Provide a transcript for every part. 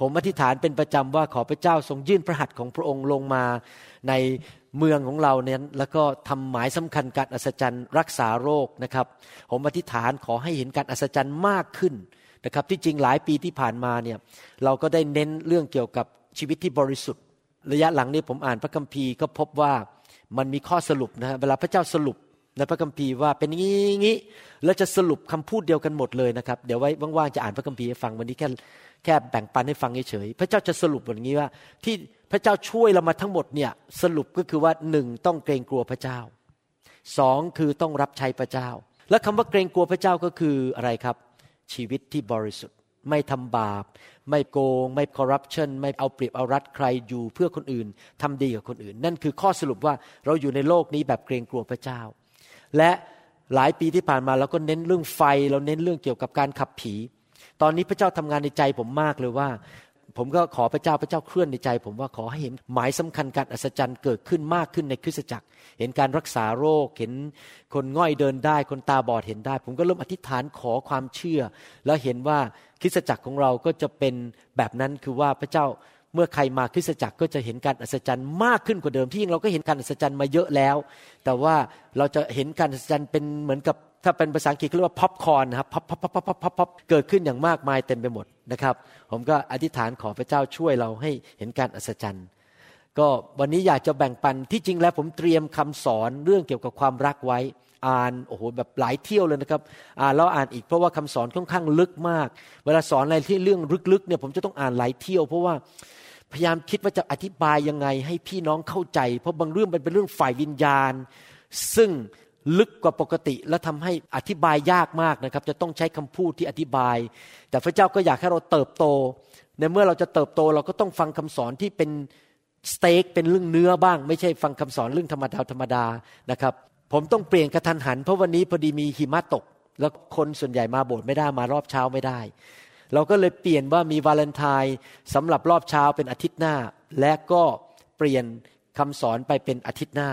ผมอธิษฐานเป็นประจำว่าขอพระเจ้าทรงยื่นพระหัตถ์ของพระองค์ลงมาในเมืองของเราเนี่ยแล้วก็ทำหมายสำคัญการอัศจรรย์รักษาโรคนะครับ ผมอธิษฐานขอให้เห็นการอัศจรรย์มากขึ้นนะครับ ที่จริงหลายปีที่ผ่านมาเนี่ยเราก็ได้เน้นเรื่องเกี่ยวกับชีวิตที่บริสุทธิ์ ระยะหลังนี้ผมอ่านพระคัมภีร์ก็พบว่ามันมีข้อสรุปนะฮะเวลาพระเจ้าสรุปในพระคัมภีร์ว่าเป็นงี้งี้แล้วจะสรุปคำพูดเดียวกันหมดเลยนะครับ เดี๋ยวไว้ว่างๆจะอ่านพระคัมภีร์ให้ฟังวันนี้แค่ แค่แบ่งปันให้ฟังเฉยๆพระเจ้าจะสรุปอย่างนี้ว่า ที่พระเจ้าช่วยเรามาทั้งหมดเนี่ยสรุปก็คือว่าหนึ่งต้องเกรงกลัวพระเจ้าสองคือต้องรับใช้พระเจ้า และคำว่าเกรงกลัวพระเจ้าก็คืออะไรครับ ชีวิตที่บริสุทธิ์ ไม่ทำบาป ไม่โกง ไม่คอร์รัปชันไม่เอาเปรียบเอารัดใครอยู่เพื่อคนอื่นทำดีกับคนอื่น นั่นคือข้อสรุปว่าเราอยู่ในโลกนี้แบบเกรงกลัวพระเจ้า และหลายปีที่ผ่านมาเราก็เน้นเรื่องไฟ เราเน้นเรื่องเกี่ยวกับการขับผี ตอนนี้พระเจ้าทำงานในใจผมมากเลยว่า ผมก็ขอพระเจ้าพระเจ้าเคลื่อนในใจ ผมว่าขอให้เห็นหมายสำคัญการอัศจรรย์เกิดขึ้นมากขึ้นในคริสตจักร เห็นการรักษาโรค เห็นคนง่อยเดินได้ คนตาบอดเห็นได้ ผมก็เริ่มอธิษฐานขอความเชื่อ แล้วเห็นว่าคริสตจักรของเราก็จะเป็นแบบนั้นคือว่าพระเจ้า เมื่อใครมาคริสตจักรก็จะเห็นการอัศจรรย์มากขึ้นกว่าเดิมที่จริงเราก็เห็นการอัศจรรย์มาเยอะแล้ว แต่ว่าเราจะเห็นการอัศจรรย์เป็นเหมือนกับถ้าเป็นภาษาอังกฤษเรียกว่าพ็อปคอนนะครับ pop pop pop pop pop pop เกิดขึ้นอย่างมากมายเต็มไปหมดนะครับ ผมก็อธิษฐานขอพระเจ้าช่วยเราให้เห็นการอัศจรรย์ก็วันนี้อยากจะแบ่งปันที่จริงแล้วผมเตรียมคำสอนเรื่องเกี่ยวกับความรักไว้ อ่านโอ้โหแบบหลายเที่ยวเลยนะครับอ่านแล้วอ่านอีกเพราะว่าคำสอนค่อนข้างลึกมาก เวลาสอนอะไรที่เรื่องลึกๆเนี่ยผมจะต้องอ่านหลายเที่ยว เพราะว่า พยายามคิดว่าจะอธิบายยังไงให้พี่น้องเข้าใจ เพราะบางเรื่องมันเป็นเรื่องฝ่ายวิญญาณ ซึ่งลึกกว่าปกติและทำให้อธิบายยากมากนะครับ จะต้องใช้คำพูดที่อธิบาย แต่พระเจ้าก็อยากให้เราเติบโต ในเมื่อเราจะเติบโตเราก็ต้องฟังคำสอนที่เป็นสเต็กเป็นเรื่องเนื้อบ้าง ไม่ใช่ฟังคำสอนเรื่องธรรมดาธรรมดานะครับผมต้องเปลี่ยนกระทันหัน เพราะวันนี้พอดีมีหิมะตก แล้วคนส่วนใหญ่มาโบสถ์ไม่ได้มารอบเช้าไม่ได้ เราก็เลยเปลี่ยนว่ามีวาเลนไทน์สำหรับรอบเช้าเป็นอาทิตย์หน้า และก็เปลี่ยนคำสอนไปเป็นอาทิตย์หน้า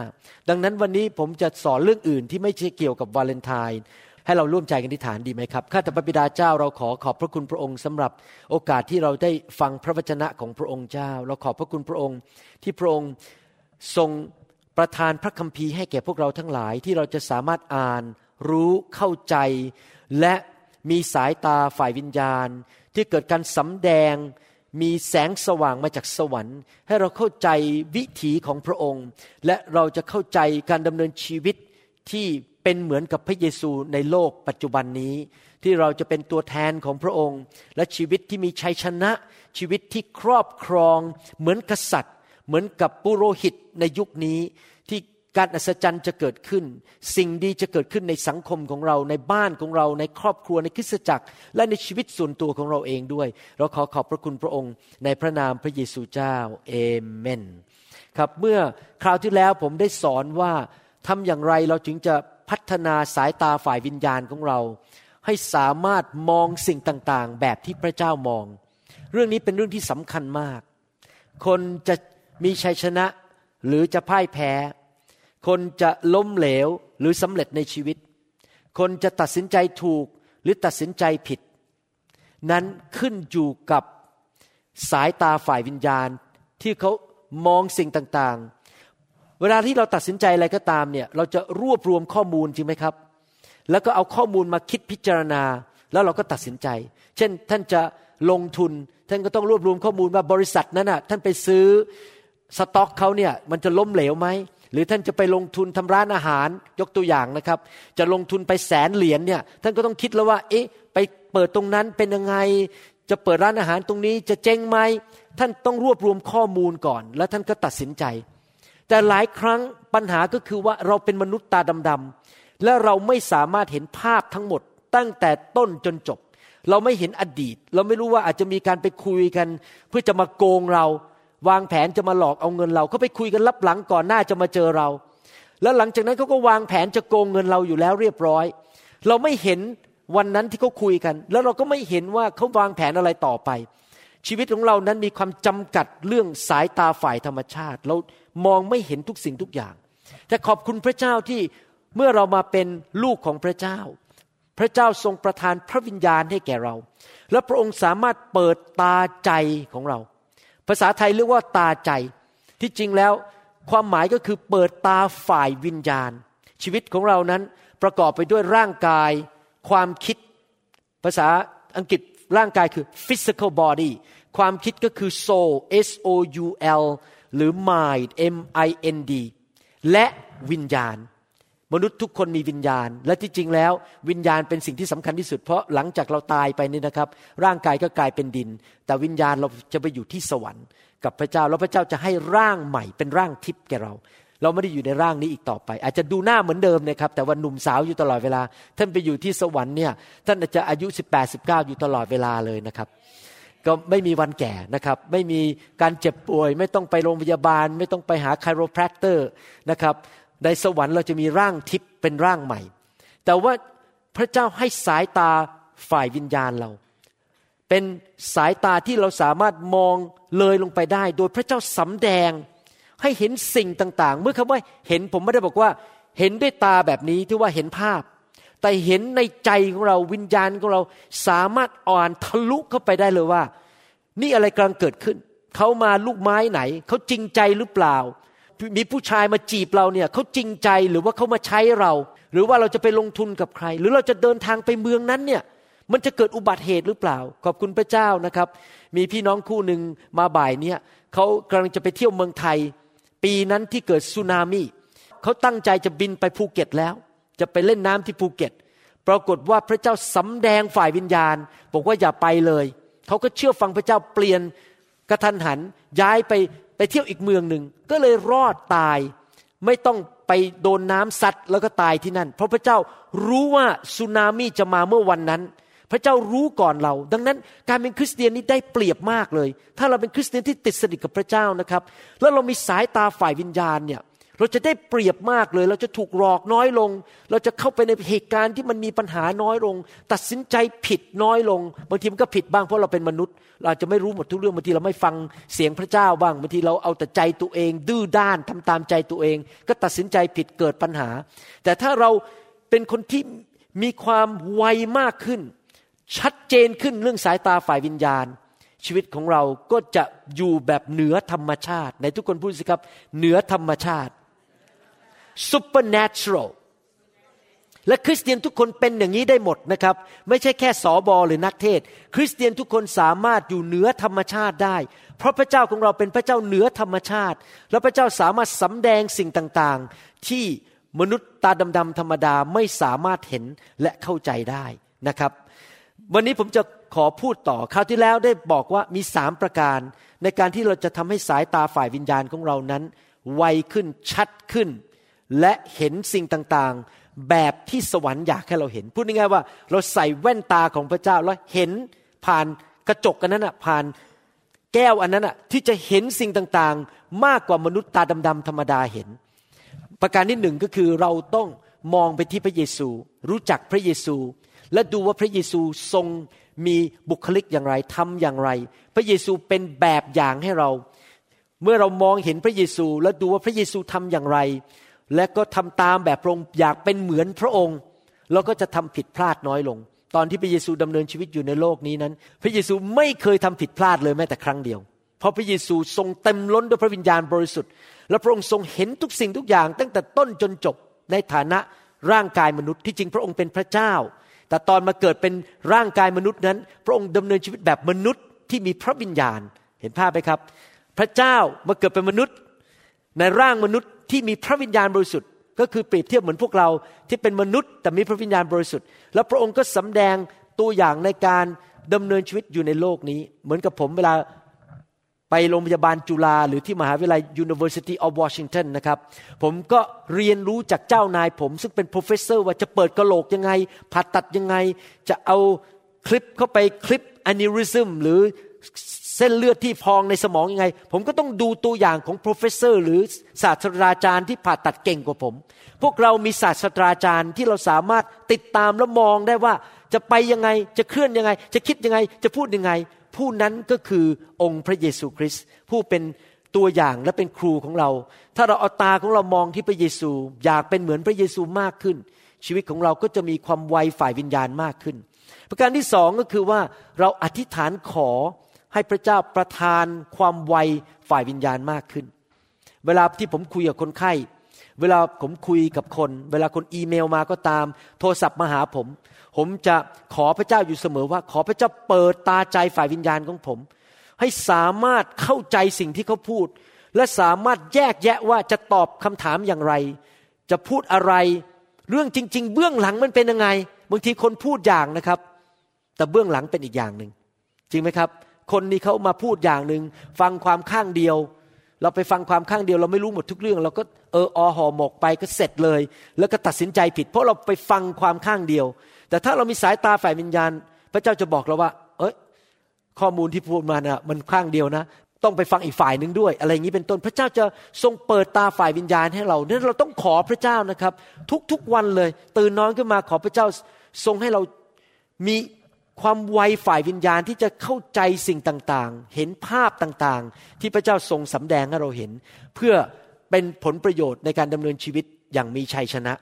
ดังนั้นวันนี้ผมจะสอนเรื่องอื่นที่ไม่ใช่เกี่ยวกับวาเลนไทน์ให้เราร่วมใจกันที่ฐานดีไหมครับ ข้าแต่พระบิดาเจ้าเราขอขอบพระคุณพระองค์สำหรับโอกาสที่เราได้ฟังพระวจนะของพระองค์เจ้า เราขอบพระคุณพระองค์ ที่พระองค์ทรงประทานพระคัมภีร์ให้แก่พวกเราทั้งหลายที่เราจะสามารถอ่านรู้เข้าใจ และ มีสายตาฝ่ายวิญญาณ ที่เกิดการสำแดง มีแสงสว่างมาจากสวรรค์ ให้เราเข้าใจวิถีของพระองค์ และเราจะเข้าใจการดำเนินชีวิตที่เป็นเหมือนกับพระเยซูในโลกปัจจุบันนี้ ที่เราจะเป็นตัวแทนของพระองค์ และชีวิตที่มีชัยชนะ ชีวิตที่ครอบครอง เหมือนกษัตริย์ เหมือนกับปุโรหิตในยุคนี้ การอัศจรรย์จะเกิดขึ้น สิ่งดีจะเกิดขึ้นในสังคมของเราในบ้านของเราในครอบครัวในคริสตจักร และในชีวิตส่วนตัวของเราเองด้วย เราขอขอบพระคุณพระองค์ในพระนามพระเยซูเจ้าเอเมนครับเมื่อคราวที่แล้วผมได้สอนว่าทำอย่างไรเราจึงจะพัฒนาสายตาฝ่ายวิญญาณของเรา ให้สามารถมองสิ่งต่างๆ แบบที่พระเจ้ามอง เรื่องนี้เป็นเรื่องที่สำคัญมาก คนจะมีชัยชนะหรือจะพ่ายแพ้ คนจะล้มเหลวหรือสำเร็จในชีวิต คนจะตัดสินใจถูกหรือตัดสินใจผิด นั้นขึ้นอยู่กับสายตาฝ่ายวิญญาณที่เขามองสิ่งต่างๆ เวลาที่เราตัดสินใจอะไรก็ตามเนี่ยเราจะรวบรวมข้อมูลจริงไหมครับ แล้วก็เอาข้อมูลมาคิดพิจารณาแล้วเราก็ตัดสินใจ เช่นท่านจะลงทุนท่านก็ต้องรวบรวมข้อมูลว่าบริษัทนั้นน่ะท่านไปซื้อ สต็อกเขาเนี่ยมันจะล้มเหลวไหมหรือท่านจะไปลงทุนทำร้านอาหารยกตัวอย่างนะครับ จะลงทุนไปแสนเหรียญเนี่ยท่านก็ต้องคิดแล้วว่า เอ๊ะ ไปเปิดตรงนั้นเป็นยังไง จะเปิดร้านอาหารตรงนี้จะเจ๊งไหมท่านต้องรวบรวมข้อมูลก่อน แล้วท่านก็ตัดสินใจ แต่หลายครั้งปัญหาก็คือว่าเราเป็นมนุษย์ตาดำๆและเราไม่สามารถเห็นภาพทั้งหมด ตั้งแต่ต้นจนจบ เราไม่เห็นอดีต เราไม่รู้ว่าอาจจะมีการไปคุยกัน เพื่อจะมาโกงเรา วางแผนจะมาหลอกเอาเงินเราเขาไปคุยกันลับหลังก่อนหน้าจะมาเจอเรา แล้วหลังจากนั้นเขาก็วางแผนจะโกงเงินเราอยู่แล้วเรียบร้อย เราไม่เห็นวันนั้นที่เขาคุยกัน แล้วเราก็ไม่เห็นว่าเขาวางแผนอะไรต่อไป ชีวิตของเรานั้นมีความจำกัดเรื่องสายตาฝ่ายธรรมชาติ เรามองไม่เห็นทุกสิ่งทุกอย่าง แต่ขอบคุณพระเจ้าที่เมื่อเรามาเป็นลูกของพระเจ้า พระเจ้าทรงประทานพระวิญญาณให้แก่เรา และพระองค์สามารถเปิดตาใจของเรา ภาษาไทยเรียกว่าตาใจ ที่จริงแล้วความหมายก็คือเปิดตาฝ่ายวิญญาณ ชีวิตของเรานั้นประกอบไปด้วยร่างกาย ความคิด ภาษาอังกฤษร่างกายคือ physical body ความคิดก็คือ soul s o u l หรือ mind m i n d และวิญญาณ มนุษย์ทุกคนมีวิญญาณ และที่จริงแล้ว วิญญาณเป็นสิ่งที่สำคัญที่สุด เพราะหลังจากเราตายไปนี่นะครับ ร่างกายก็กลายเป็นดิน แต่วิญญาณเราจะไปอยู่ที่สวรรค์ กับพระเจ้าแล้วพระเจ้าจะให้ร่างใหม่เป็นร่างทิพย์แก่เรา เราไม่ได้อยู่ในร่างนี้อีกต่อไป อาจจะดูหน้าเหมือนเดิมนะครับ แต่ว่าหนุ่มสาวอยู่ตลอดเวลา ท่านไปอยู่ที่สวรรค์เนี่ยท่านอาจจะอายุ 18 19 อยู่ตลอดเวลาเลยนะครับก็ไม่มีวันแก่นะครับ ไม่มีการเจ็บป่วย ไม่ต้องไปโรงพยาบาล ไม่ต้องไปหาคาโรแพคเตอร์นะครับ ในสวรรค์เราจะมีร่างทิพย์เป็นร่างใหม่ แต่ว่าพระเจ้าให้สายตาฝ่ายวิญญาณเรา เป็นสายตาที่เราสามารถมองเลยลงไปได้ โดยพระเจ้าสำแดงให้เห็นสิ่งต่าง ๆ เมื่อคำว่าเห็นผมไม่ได้บอกว่า เห็นด้วยตาแบบนี้ที่ว่าเห็นภาพ แต่เห็นในใจของเราวิญญาณของเราสามารถอ่านทะลุเข้าไปได้เลยว่า นี่อะไรกำลังเกิดขึ้น เขามาลูกไม้ไหน เขาจริงใจหรือเปล่า มีผู้ชายมาจีบเราเนี่ยเขาจริงใจหรือว่าเขามาใช้เรา หรือว่าเราจะไปลงทุนกับใคร หรือเราจะเดินทางไปเมืองนั้นเนี่ยมันจะเกิดอุบัติเหตุหรือเปล่า ขอบคุณพระเจ้านะครับ มีพี่น้องคู่หนึ่งมาบ่ายเนี่ยเขากำลังจะไปเที่ยวเมืองไทย ปีนั้นที่เกิดสึนามิเขาตั้งใจจะบินไปภูเก็ตแล้ว จะไปเล่นน้ำที่ภูเก็ต ปรากฏว่าพระเจ้าสำแดงฝ่ายวิญญาณ บอกว่าอย่าไปเลย เขาก็เชื่อฟังพระเจ้าเปลี่ยนกระทันหันย้ายไป ไปเที่ยวอีกเมืองหนึ่งก็เลยรอดตายไม่ต้องไปโดนน้ำซัดแล้วก็ตายที่นั่น เพราะพระเจ้ารู้ว่าสึนามิจะมาเมื่อวันนั้น พระเจ้ารู้ก่อนเรา ดังนั้นการเป็นคริสเตียนนี้ได้เปรียบมากเลย ถ้าเราเป็นคริสเตียนที่ติดสนิทกับพระเจ้านะครับ แล้วเรามีสายตาฝ่ายวิญญาณเนี่ย เราจะได้เปรียบมากเลย เราจะถูกหลอกน้อยลง เราจะเข้าไปในเหตุการณ์ที่มันมีปัญหาน้อยลง ตัดสินใจผิดน้อยลง บางทีมันก็ผิดบ้างเพราะเราเป็นมนุษย์ เราจะไม่รู้หมดทุกเรื่องบางทีเราไม่ฟังเสียงพระเจ้าบ้างบางทีเราเอาแต่ใจตัวเอง ดื้อด้านทำตามใจตัวเอง ก็ตัดสินใจผิดเกิดปัญหา แต่ถ้าเราเป็นคนที่มีความไวมากขึ้น ชัดเจนขึ้นเรื่องสายตาฝ่ายวิญญาณ ชีวิตของเราก็จะอยู่แบบเหนือธรรมชาติ ในทุกคนพูดสิครับ เหนือธรรมชาติ supernatural และคริสเตียนทุกคนเป็นอย่างนี้ได้หมดนะครับ ไม่ใช่แค่สอบอหรือนักเทศ คริสเตียนทุกคนสามารถอยู่เหนือธรรมชาติได้ เพราะพระเจ้าของเราเป็นพระเจ้าเหนือธรรมชาติ และพระเจ้าสามารถสำแดงสิ่งต่างๆ ที่มนุษย์ตาดำๆธรรมดาไม่สามารถเห็นและเข้าใจได้นะครับ วันนี้ผมจะขอพูดต่อคราวที่แล้วได้บอกว่ามีสามประการ ในการที่เราจะทำให้สายตาฝ่ายวิญญาณของเรานั้น ไวขึ้นชัดขึ้น และเห็นสิ่งต่างๆ แบบที่สวรรค์อยากให้เราเห็น พูดง่ายๆว่า เราใส่แว่นตาของพระเจ้าแล้วเห็นผ่านกระจกกันนั้นอะผ่านแก้วอันนั้นอะที่จะเห็นสิ่งต่างๆ มากกว่ามนุษย์ตาดำๆธรรมดาเห็น ประการที่หนึ่งก็คือเราต้องมองไปที่พระเยซู รู้จักพระเยซู และดูว่าพระเยซูทรงมีบุคลิกอย่างไรทำอย่างไร พระเยซูเป็นแบบอย่างให้เรา เมื่อเรามองเห็นพระเยซูและดูว่าพระเยซูทำอย่างไร และก็ทำตามแบบพระองค์อยากเป็นเหมือนพระองค์ เราก็จะทำผิดพลาดน้อยลง ตอนที่พระเยซูดำเนินชีวิตอยู่ในโลกนี้นั้น พระเยซูไม่เคยทำผิดพลาดเลยแม้แต่ครั้งเดียว เพราะพระเยซูทรงเต็มล้นด้วยพระวิญญาณบริสุทธิ์ และพระองค์ทรงเห็นทุกสิ่งทุกอย่าง ตั้งแต่ต้นจนจบในฐานะร่างกายมนุษย์ที่จริงพระองค์เป็นพระเจ้า แต่ตอนมาเกิดเป็นร่างกายมนุษย์นั้น พระองค์ดำเนินชีวิตแบบมนุษย์ที่มีพระวิญญาณ เห็นภาพไหมครับ พระเจ้ามาเกิดเป็นมนุษย์ ในร่างมนุษย์ ที่มีพระวิญญาณบริสุทธิ์ ก็คือเปรียบเทียบเหมือนพวกเราที่เป็นมนุษย์แต่มีพระวิญญาณบริสุทธิ์ แล้วพระองค์ก็สำแดงตัวอย่างในการดำเนินชีวิตอยู่ในโลกนี้ เหมือนกับผมเวลาไปโรงพยาบาลจุฬาหรือที่มหาวิทยาลัย University of Washington นะครับ ผมก็เรียนรู้จากเจ้านายผม ซึ่งเป็น professor ว่าจะเปิดกระโหลกยังไง ผ่าตัดยังไง จะเอาคลิปเข้าไปคลิปอนิริซึมหรือ เส้นเลือดที่พองในสมองยังไง ผมก็ต้องดูตัวอย่างของ professor หรือศาสตราจารย์ที่ผ่าตัดเก่งกว่าผม พวกเรามีศาสตราจารย์ที่เราสามารถติดตามและมองได้ว่าจะไปยังไงจะเคลื่อนยังไง จะคิดยังไง จะพูดยังไง ผู้นั้นก็คือองค์พระเยซูคริสต์ผู้เป็นตัวอย่างและเป็นครูของเรา ถ้าเราเอาตาของเรามองที่พระเยซู อยากเป็นเหมือนพระเยซูมากขึ้น ชีวิตของเราก็จะมีความไวฝ่ายวิญญาณมากขึ้น ประการที่สองก็คือว่าเราอธิษฐานขอ ให้พระเจ้าประทานความไวฝ่ายวิญญาณมากขึ้น เวลาที่ผมคุยกับคนไข้ เวลาผมคุยกับคน เวลาคนอีเมลมาก็ตาม โทรศัพท์มาหาผม ผมจะขอพระเจ้าอยู่เสมอว่า ขอพระเจ้าเปิดตาใจฝ่ายวิญญาณของผม ให้สามารถเข้าใจสิ่งที่เขาพูด และสามารถแยกแยะว่าจะตอบคำถามอย่างไร จะพูดอะไร เรื่องจริง ๆ เบื้องหลังมันเป็นยังไงบางทีคนพูดอย่างนะครับ แต่เบื้องหลังเป็นอีกอย่างหนึ่งจริงไหมครับ คนนี้เขามาพูดอย่างหนึ่งฟังความข้างเดียว เราไปฟังความข้างเดียว เราไม่รู้หมดทุกเรื่อง เราก็เอออห่อหมกไปก็เสร็จเลย แล้วก็ตัดสินใจผิด เพราะเราไปฟังความข้างเดียว แต่ถ้าเรามีสายตาฝ่ายวิญญาณ พระเจ้าจะบอกเราว่า เอ้ยข้อมูลที่พูดมานะ่ะมันข้างเดียวนะต้องไปฟังอีกฝ่ายหนึ่งด้วย อะไรอย่างนี้เป็นต้นพระเจ้าจะทรงเปิดตาฝ่ายวิญญาณให้เรานี่ยเราต้องขอพระเจ้านะครับ ทุกๆวันเลย ตื่นนอนขึ้นมาขอพระเจ้าทรงให้เรามี ความไวฝ่ายวิญญาณที่จะเข้าใจสิ่งต่างๆ เห็นภาพต่างๆ ที่พระเจ้าทรงสำแดงให้เราเห็น เพื่อเป็นผลประโยชน์ในการดำเนินชีวิตอย่างมีชัยชนะ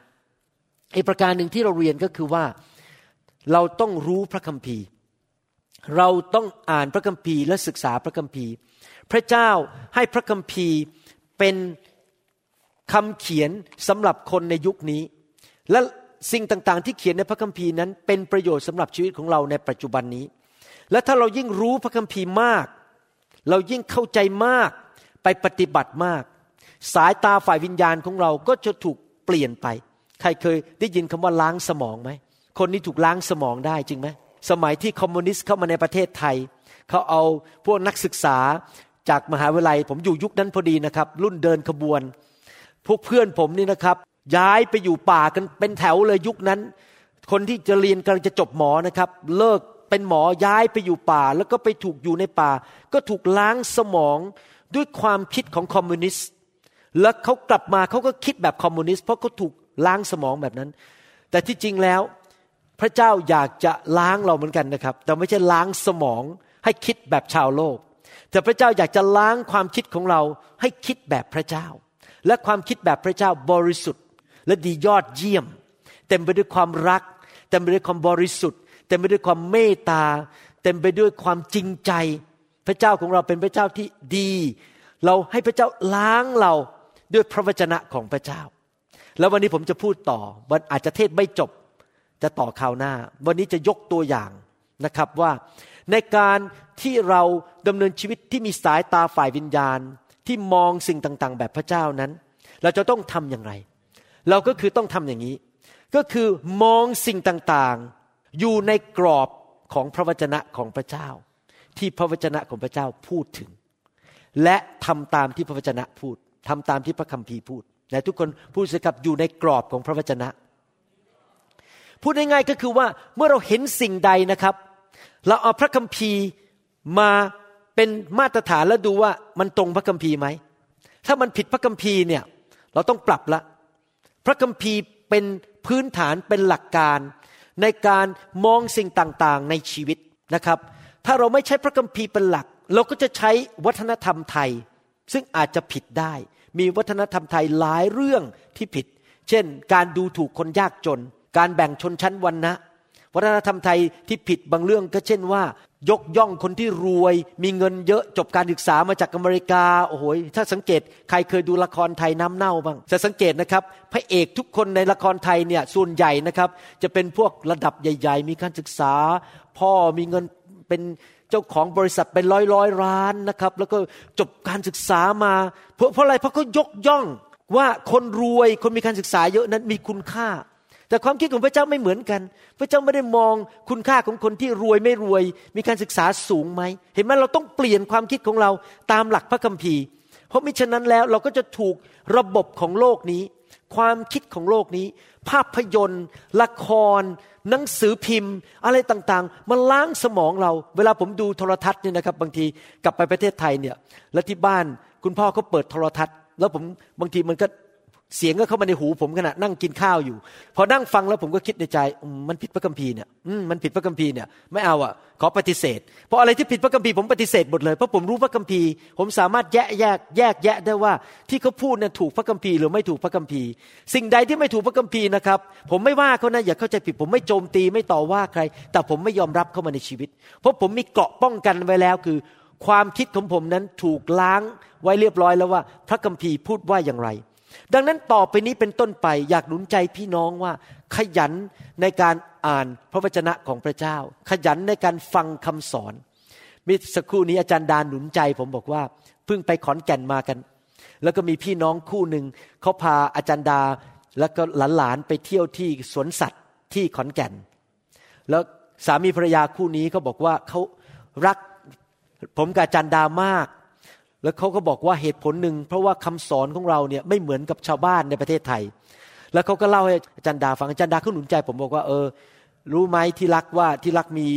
อีกประการหนึ่งที่เราเรียนก็คือว่าเราต้องรู้พระคัมภีร์ เราต้องอ่านพระคัมภีร์และศึกษาพระคัมภีร์ พระเจ้าให้พระคัมภีร์เป็นคำเขียนสำหรับคนในยุคนี้ และ สิ่งต่างๆ ที่เขียนในพระคัมภีร์นั้น เป็นประโยชน์สำหรับชีวิตของเราในปัจจุบันนี้ และถ้าเรายิ่งรู้พระคัมภีร์มาก เรายิ่งเข้าใจมากไปปฏิบัติมาก สายตาฝ่ายวิญญาณของเราก็จะถูกเปลี่ยนไป ใครเคยได้ยินคำว่าล้างสมองไหมคนนี้ถูกล้างสมองได้จริงไหมสมัยที่คอมมิวนิสต์เข้ามาในประเทศไทยเขาเอาพวกนักศึกษาจากมหาวิทยาลัย ผมอยู่ยุคนั้นพอดีนะครับ รุ่นเดินขบวน พวกเพื่อนผมนี่นะครับ ย้ายไปอยู่ป่ากันเป็นแถวเลยยุคนั้น คนที่จะเรียนกำลังจะจบหมอนะครับ เลิกเป็นหมอย้ายไปอยู่ป่า แล้วก็ไปถูกอยู่ในป่า ก็ถูกล้างสมองด้วยความคิดของคอมมิวนิสต์ แล้วเขากลับมาเขาก็คิดแบบคอมมิวนิสต์เพราะเขาถูกล้างสมองแบบนั้น แต่ที่จริงแล้วพระเจ้าอยากจะล้างเราเหมือนกันนะครับ แต่ไม่ใช่ล้างสมองให้คิดแบบชาวโลก แต่พระเจ้าอยากจะล้างความคิดของเราให้คิดแบบพระเจ้า และความคิดแบบพระเจ้าบริสุทธิ์ และดียอดเยี่ยม เต็มไปด้วยความรัก เต็มไปด้วยความบริสุทธิ์ เต็มไปด้วยความเมตตา เต็มไปด้วยความจริงใจ พระเจ้าของเราเป็นพระเจ้าที่ดี เราให้พระเจ้าล้างเราด้วยพระวจนะของพระเจ้า แล้ววันนี้ผมจะพูดต่อวันอาจจะเทศไม่จบ จะต่อข่าวหน้า วันนี้จะยกตัวอย่างนะครับว่าในการที่เราดำเนินชีวิตที่มีสายตาฝ่ายวิญญาณ ที่มองสิ่งต่างๆ แบบพระเจ้านั้น เราจะต้องทำอย่างไร เราก็คือต้องทำอย่างนี้ ก็คือมองสิ่งต่างๆ อยู่ในกรอบของพระวจนะของพระเจ้า ที่พระวจนะของพระเจ้าพูดถึง และทำตามที่พระวจนะพูดทำตามที่พระคัมภีร์พูดและทุกคนพูดสิครับอยู่ในกรอบของพระวจนะ พูดง่ายๆก็คือว่าเมื่อเราเห็นสิ่งใดนะครับ เราเอาพระคัมภีร์มาเป็นมาตรฐานแล้วดูว่ามันตรงพระคัมภีร์ไหมถ้ามันผิดพระคัมภีร์เนี่ยเราต้องปรับละ พระคัมภีร์เป็นพื้นฐานเป็นหลักการ ในการมองสิ่งต่างๆในชีวิตนะครับ ถ้าเราไม่ใช้พระคัมภีร์เป็นหลัก เราก็จะใช้วัฒนธรรมไทย ซึ่งอาจจะผิดได้ มีวัฒนธรรมไทยหลายเรื่องที่ผิด เช่น การดูถูกคนยากจน การแบ่งชนชั้นวรรณะ วัฒนธรรมไทยที่ผิดบางเรื่องก็เช่นว่า ยกย่องคนที่รวย มีเงินเยอะจบการศึกษามาจากอเมริกาโอ้โหถ้าสังเกตใครเคยดูละครไทยน้ำเน่าบ้างจะสังเกตนะครับพระเอกทุกคนในละครไทยเนี่ยส่วนใหญ่นะครับจะเป็นพวกระดับใหญ่ ๆ มีการศึกษา พ่อมีเงินเป็นเจ้าของบริษัทเป็นร้อยร้อยล้านนะครับ แล้วก็จบการศึกษามาเพราะเพราะอะไรเพราะเขายกย่องว่าคนรวยคนมีการศึกษาเยอะนั้นมีคุณค่า แต่ความคิดของพระเจ้าไม่เหมือนกัน พระเจ้าไม่ได้มองคุณค่าของคนที่รวยไม่รวย มีการศึกษาสูงไหม เห็นไหมเราต้องเปลี่ยนความคิดของเราตามหลักพระคัมภีร์ เพราะมิฉะนั้นแล้วเราก็จะถูกระบบของโลกนี้ ความคิดของโลกนี้ ภาพยนตร์ ละคร หนังสือพิมพ์ อะไรต่างๆ มันล้างสมองเรา เวลาผมดูโทรทัศน์เนี่ยนะครับ บางทีกลับไปประเทศไทยเนี่ย แล้วที่บ้านคุณพ่อเขาเปิดโทรทัศน์ แล้วผมบางทีมันก็ เสียงก็เข้ามาในหูผมขณะนั่งกินข้าวอยู่ พอนั่งฟังแล้วผมก็คิดในใจมันผิดพระคัมภีร์เนี่ยมันผิดพระคัมภีร์เนี่ยไม่เอาอะขอปฏิเสธเพราะอะไรที่ผิดพระคัมภีร์ผมปฏิเสธหมดเลยเพราะผมรู้พระคัมภีร์ ผมสามารถแยกแยกแยกแยะได้ว่า ที่เขาพูดเนี่ยถูกพระคัมภีร์หรือไม่ถูกพระคัมภีร์ สิ่งใดที่ไม่ถูกพระคัมภีร์นะครับ ผมไม่ว่าเขานะอย่าเข้าใจผิด ผมไม่โจมตีไม่ต่อว่าใคร แต่ผมไม่ยอมรับเข้ามาในชีวิต เพราะผมมีเกราะป้องกันไว้แล้วคือ ความคิดของผมนั้นถูกล้างไว้เรียบร้อยแล้วว่า พระคัมภีร์พูดว่าอย่างไร ดังนั้นต่อไปนี้เป็นต้นไปอยากหนุนใจพี่น้องว่า ขยันในการอ่านพระวจนะของพระเจ้า ขยันในการฟังคำสอนมีสักครู่นี้อาจารย์ดานหนุนใจ ผมบอกว่าเพิ่งไปขอนแก่นมากัน แล้วก็มีพี่น้องคู่หนึ่งเขาพาอาจารย์ดาแล้วก็หลานๆไปเที่ยวที่สวนสัตว์ที่ขอนแก่น แล้วสามีภรรยาคู่นี้เขาบอกว่าเขารักผมกับอาจารย์ดามาก แล้วเขาก็บอกว่าเหตุผลหนึ่งเพราะว่าคำสอนของเราเนี่ยไม่เหมือนกับชาวบ้านในประเทศไทย แล้วเขาก็เล่าให้อาจารย์ดาฟังอาจารย์ดาเขาหนุนใจ ผมบอกว่าเออ รู้ไหมที่รักว่าที่รักมี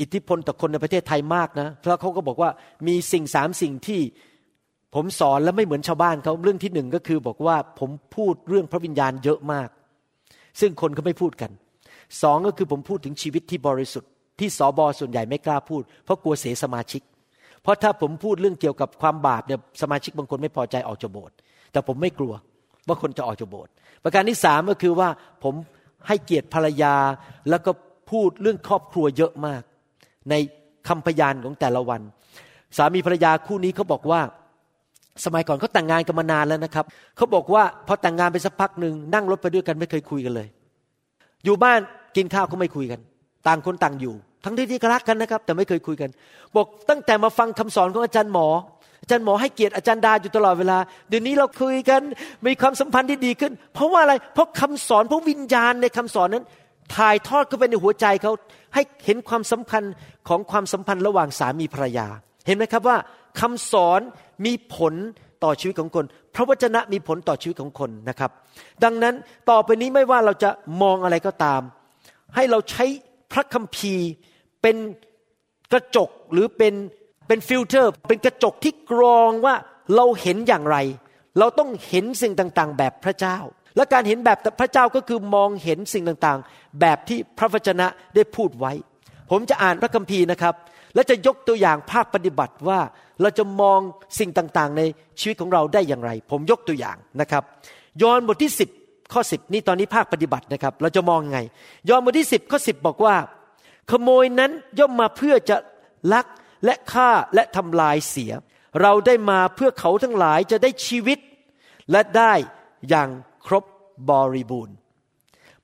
อิทธิพลต่อคนในประเทศไทยมากนะเพราะเขาก็บอกว่ามีสิ่งสามสิ่งที่ผมสอนแล้วไม่เหมือนชาวบ้านเขาเรื่องที่หนึ่งก็คือบอกว่าผมพูดเรื่องพระวิญญาณเยอะมาก ซึ่งคนเขาไม่พูดกันสองก็คือผมพูดถึงชีวิตที่บริสุทธิ์ที่สอบอส่วนใหญ่ไม่กล้าพูด เพราะกลัวเสียสมาชิก เพราะถ้าผมพูดเรื่องเกี่ยวกับความบาปเนี่ยสมาชิกบางคนไม่พอใจออกจากโบสถ์แต่ผมไม่กลัวว่าคนจะออกจากโบสถ์ประการที่สามก็คือว่าผมให้เกียรติภรรยาแล้วก็พูดเรื่องครอบครัวเยอะมาก ในคำพยานของแต่ละวัน สามีภรรยาคู่นี้เขาบอกว่า สมัยก่อนเขาแต่งงานกันมานานแล้วนะครับเขาบอกว่าพอแต่งงานไปสักพักหนึ่งนั่งรถไปด้วยกันไม่เคยคุยกันเลย อยู่บ้านกินข้าวก็ไม่คุยกัน ต่างคนต่างอยู่ ทั้งที่ที่รักกันนะครับ แต่ไม่เคยคุยกัน บอกตั้งแต่มาฟังคำสอนของอาจารย์หมอ อาจารย์หมอให้เกียรติอาจารย์ดาอยู่ตลอดเวลา เดี๋ยวนี้เราคุยกันมีความสัมพันธ์ที่ดีขึ้น เพราะว่าอะไร เพราะคำสอนเพราะวิญญาณในคำสอนนั้นถ่ายทอดเข้าไปในหัวใจเขาให้เห็นความสำคัญของความสัมพันธ์ระหว่างสามีภรรยา เห็นไหมครับว่าคำสอนมีผลต่อชีวิตของคน พระวจนะมีผลต่อชีวิตของคนนะครับ ดังนั้นต่อไปนี้ไม่ว่าเราจะมองอะไรก็ตาม ให้เราใช้พระคัมภีร์ เป็นกระจกหรือเป็นเป็นฟิลเตอร์ เป็นกระจกที่กรองว่าเราเห็นอย่างไร เราต้องเห็นสิ่งต่างๆ แบบพระเจ้า และการเห็นแบบพระเจ้าก็คือมองเห็นสิ่งต่างๆ แบบที่พระวจนะได้พูดไว้ ผมจะอ่านพระคัมภีร์นะครับ และจะยกตัวอย่างภาคปฏิบัติว่าเราจะมองสิ่งต่างๆ ในชีวิตของเราได้อย่างไร ผมยกตัวอย่างนะครับ ยอห์นบทที่ 10ข้อ10 นี่ตอนนี้ภาคปฏิบัตินะครับ เราจะมองไง ยอห์นบทที่ 10ข้อ10 บอกว่า ขโมยนั้นย่อมมาเพื่อจะลักและฆ่าและทำลายเสีย เราได้มาเพื่อเขาทั้งหลายจะได้ชีวิต และได้อย่างครบบริบูรณ์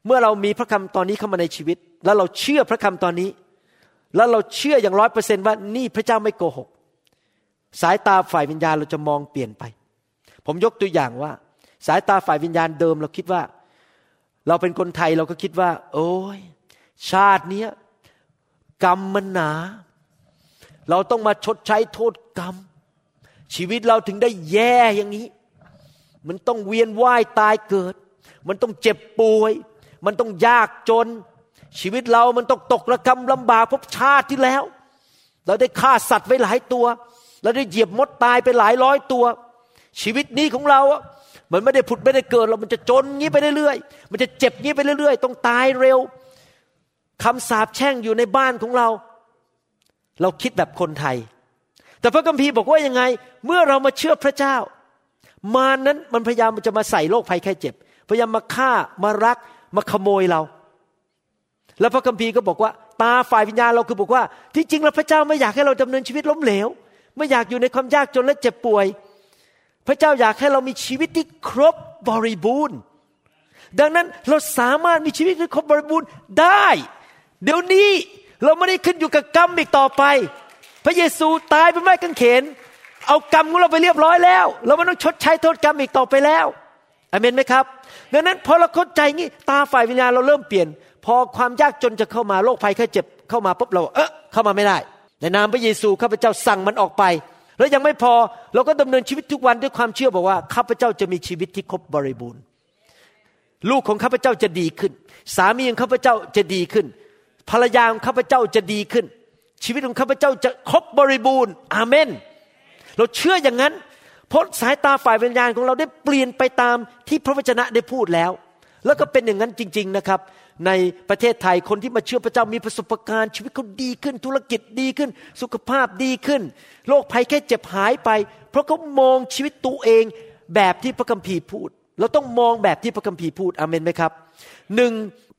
เมื่อเรามีพระคำตอนนี้เข้ามาในชีวิต แล้วเราเชื่อพระคำตอนนี้ แล้วเราเชื่ออย่างร้อยเปอร์เซนว่านี่พระเจ้าไม่โกหก สายตาฝ่ายวิญญาณเราจะมองเปลี่ยนไป ผมยกตัวอย่างว่า สายตาฝ่ายวิญญาณเดิมเราคิดว่า เราเป็นคนไทยเราก็คิดว่า โอ้ยชาตินี้ กรรมมันหนา เราต้องมาชดใช้โทษกรรม ชีวิตเราถึงได้แย่อย่างนี้ มันต้องเวียนว่ายตายเกิด มันต้องเจ็บป่วย มันต้องยากจน ชีวิตเรามันต้องตกระกำลำบากพบชาติที่แล้ว เราได้ฆ่าสัตว์ไว้หลายตัว เราได้เหยียบมดตายไปหลายร้อยตัว ชีวิตนี้ของเราอะมันไม่ได้ผุดไม่ได้เกิดเรามันจะจนงี้ไปเรื่อยๆ มันจะเจ็บงี้ไปเรื่อยๆ ต้องตายเร็ว คำสาปแช่งอยู่ในบ้านของเรา เราคิดแบบคนไทย แต่พระคัมภีร์บอกว่ายังไง เมื่อเรามาเชื่อพระเจ้า มานั้นมันพยายามจะมาใส่โรคภัยไข้เจ็บ พยายามมาฆ่ามารักมาขโมยเรา แล้วพระคัมภีร์ก็บอกว่า ตาฝ่ายวิญญาณเราคือบอกว่า ที่จริงแล้วพระเจ้าไม่อยากให้เราดำเนินชีวิตล้มเหลว ไม่อยากอยู่ในความยากจนและเจ็บป่วย พระเจ้าอยากให้เรามีชีวิตที่ครบบริบูรณ์ ดังนั้นเราสามารถมีชีวิตที่ครบบริบูรณ์ได้ เดี๋ยวนี้เราไม่ได้ขึ้นอยู่กับกรรมอีกต่อไป พระเยซูตายเป็นไม้กางเขน เอากรรมของเราไปเรียบร้อยแล้ว เราไม่ต้องชดใช้โทษกรรมอีกต่อไปแล้วอเมนไหมครับ ดังนั้นพอเราเข้าใจงี้ตาฝ่ายวิญญาณเราเริ่มเปลี่ยน พอความยากจนจะเข้ามาโรคภัยแค่เจ็บเข้ามาปุ๊บเราเออเข้ามาไม่ได้ ในนามพระเยซูข้าพเจ้าสั่งมันออกไป แล้วยังไม่พอเราก็ดำเนินชีวิตทุกวันด้วยความเชื่อบอกว่าข้าพเจ้าจะมีชีวิตที่ครบบริบูรณ์ ลูกของข้าพเจ้าจะดีขึ้น สามีของข้าพเจ้าจะดีขึ้น ภรรยาของข้าพเจ้าจะดีขึ้น ชีวิตของข้าพเจ้าจะครบบริบูรณ์อาเมน เราเชื่ออย่างนั้น เพราะสายตาฝ่ายวิญญาณของเราได้เปลี่ยนไปตามที่พระวจนะได้พูดแล้ว แล้วก็เป็นอย่างนั้นจริง ๆนะครับ ในประเทศไทยคนที่มาเชื่อพระเจ้ามีประสบการณ์ชีวิตเขาดีขึ้น ธุรกิจดีขึ้น สุขภาพดีขึ้นโรคภัยแค่เจ็บหายไป เพราะเขามองชีวิตตัวเองแบบที่พระคัมภีร์พูด เราต้องมองแบบที่พระคัมภีร์พูดอเมนไหมครับ หนึ่ง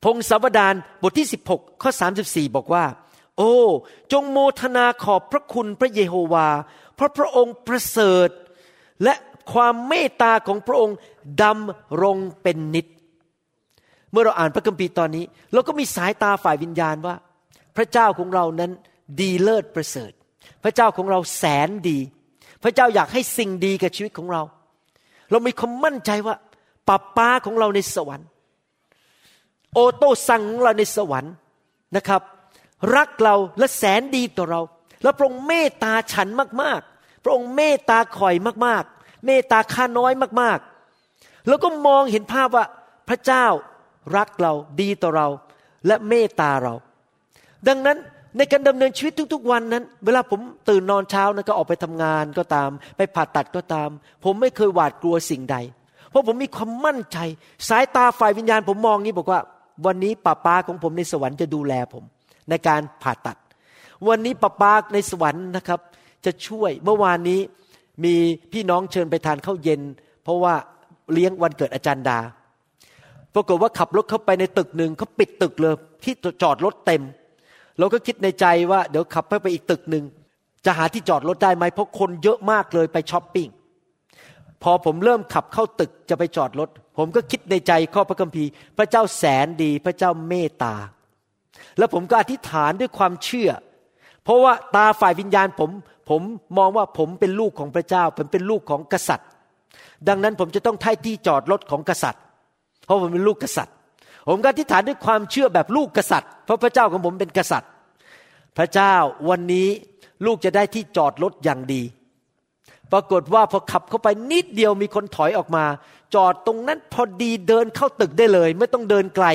พงศาวดารบทที่ 16 ข้อ 34 บอกว่า โอ้ จงโมทนาขอบพระคุณพระเยโฮวา เพราะพระองค์ประเสริฐ และความเมตตาของพระองค์ดำรงเป็นนิจเมื่อเราอ่านพระคัมภีร์ตอนนี้ เราก็มีสายตาฝ่ายวิญญาณว่า พระเจ้าของเรานั้นดีเลิศประเสริฐ พระเจ้าของเราแสนดี พระเจ้าอยากให้สิ่งดีกับชีวิตของเรา เรามีความมั่นใจว่าป้าป้าของเราในสวรรค์ โอโต้สั่งเราในสวรรค์นะครับ รักเราและแสนดีต่อเรา และพระองค์เมตตาฉันมากพระองค์เมตตาคอยมากๆ เมตตาข้าน้อยมากๆ แล้วก็มองเห็นภาพว่าพระเจ้ารักเราดีต่อเรา และเมตตาเรา ดังนั้นในการดำเนินชีวิตทุกๆวันนั้น เวลาผมตื่นนอนเช้านะก็ออกไปทำงานก็ตาม ไปผ่าตัดก็ตาม ผมไม่เคยหวาดกลัวสิ่งใด เพราะผมมีความมั่นใจ สายตาฝ่ายวิญญาณผมมองนี้บอกว่า วันนี้ป้าป้าของผมในสวรรค์จะดูแลผม ในการผ่าตัด วันนี้ป้าป้าในสวรรค์นะครับ จะช่วยเมื่อวานนี้มีพี่น้องเชิญไปทานข้าวเย็น เพราะว่าเลี้ยงวันเกิดอาจารย์ดาปรากฏว่าขับรถเข้าไปในตึกหนึ่งเขาปิดตึกเลยที่จอดรถเต็มเราก็คิดในใจว่าเดี๋ยวขับไปไปอีกตึกหนึ่งจะหาที่จอดรถได้ไหมเพราะคนเยอะมากเลยไปช้อปปิ้ง พอผมเริ่มขับเข้าตึกจะไปจอดรถ ผมก็คิดในใจข้อพระคัมภีร์ พระเจ้าแสนดีพระเจ้าเมตตา แล้วผมก็อธิษฐานด้วยความเชื่อ เพราะว่าตาฝ่ายวิญญาณผม ผมมองว่าผมเป็นลูกของพระเจ้า ผมเป็นลูกของกษัตริย์ ดังนั้นผมจะต้องท้ที่จอดรถของกษัตริย์ เพราะผมเป็นลูกกษัตริย์ ผมก็ทิฏฐานด้วยความเชื่อแบบลูกกษัตริย์ เพราะพระเจ้าของผมเป็นกษัตริย์ พระเจ้าวันนี้ลูกจะได้ที่จอดรถอย่างดี ปรากฏว่าพอขับเข้าไปนิดเดียวมีคนถอยออกมา จอดตรงนั้นพอดีเดินเข้าตึกได้เลย ไม่ต้องเดินไกล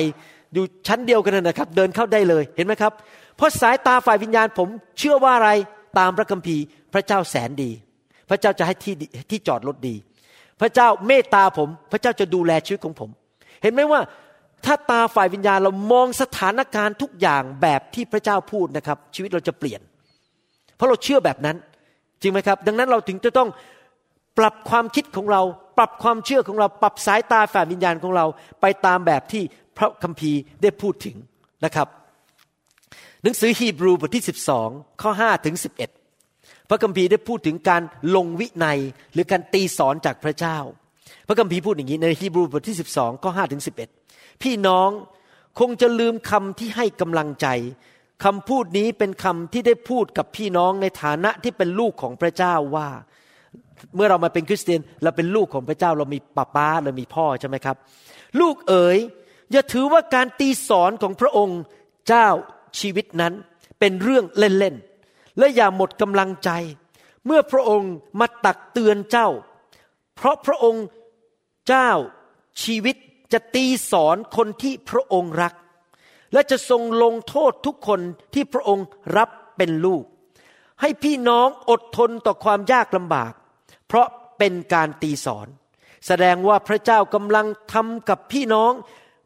อยู่ชั้นเดียวกันนะครับ เดินเข้าได้เลยเห็นไหมครับ เพราะสายตาฝ่ายวิญญาณผมเชื่อว่าอะไรตามพระคัมภีร์ พระเจ้าแสนดี พระเจ้าจะให้ที่ที่จอดรถดี พระเจ้าเมตตาผม พระเจ้าจะดูแลชีวิตของผม เห็นไหมว่าถ้าตาฝ่ายวิญญาณเรามองสถานการณ์ทุกอย่างแบบที่พระเจ้าพูดนะครับ ชีวิตเราจะเปลี่ยน เพราะเราเชื่อแบบนั้น จริงไหมครับ ดังนั้นเราถึงจะต้องปรับความคิดของเรา ปรับความเชื่อของเรา ปรับสายตาฝ่ายวิญญาณของเรา ไปตามแบบที่พระคัมภีร์ได้พูดถึงนะครับ หนังสือฮีบรูบทที่ 12 ข้อ5ถึง11 พระคัมภีร์ได้พูดถึงการลงวินัยหรือการตีสอนจากพระเจ้า พระคัมภีร์พูดอย่างนี้ในฮีบรูบทที่ 12 ข้อ5ถึง11 พี่น้องคงจะลืมคำที่ให้กำลังใจ คำพูดนี้เป็นคำที่ได้พูดกับพี่น้องในฐานะที่เป็นลูกของพระเจ้าว่า เมื่อเรามาเป็นคริสเตียนเราเป็นลูกของพระเจ้าเรามีป้าป้าเรามีพ่อใช่ไหมครับ ลูกเอ๋ยอย่าถือว่าการตีสอนของพระองค์เจ้าชีวิตนั้นเป็นเรื่องเล่นๆและอย่าหมดกำลังใจ เมื่อพระองค์มาตักเตือนเจ้า เพราะพระองค์เจ้าชีวิตจะตีสอนคนที่พระองค์รัก และจะทรงลงโทษทุกคนที่พระองค์รับเป็นลูก ให้พี่น้องอดทนต่อความยากลำบาก เพราะเป็นการตีสอน แสดงว่าพระเจ้ากำลังทำกับพี่น้อง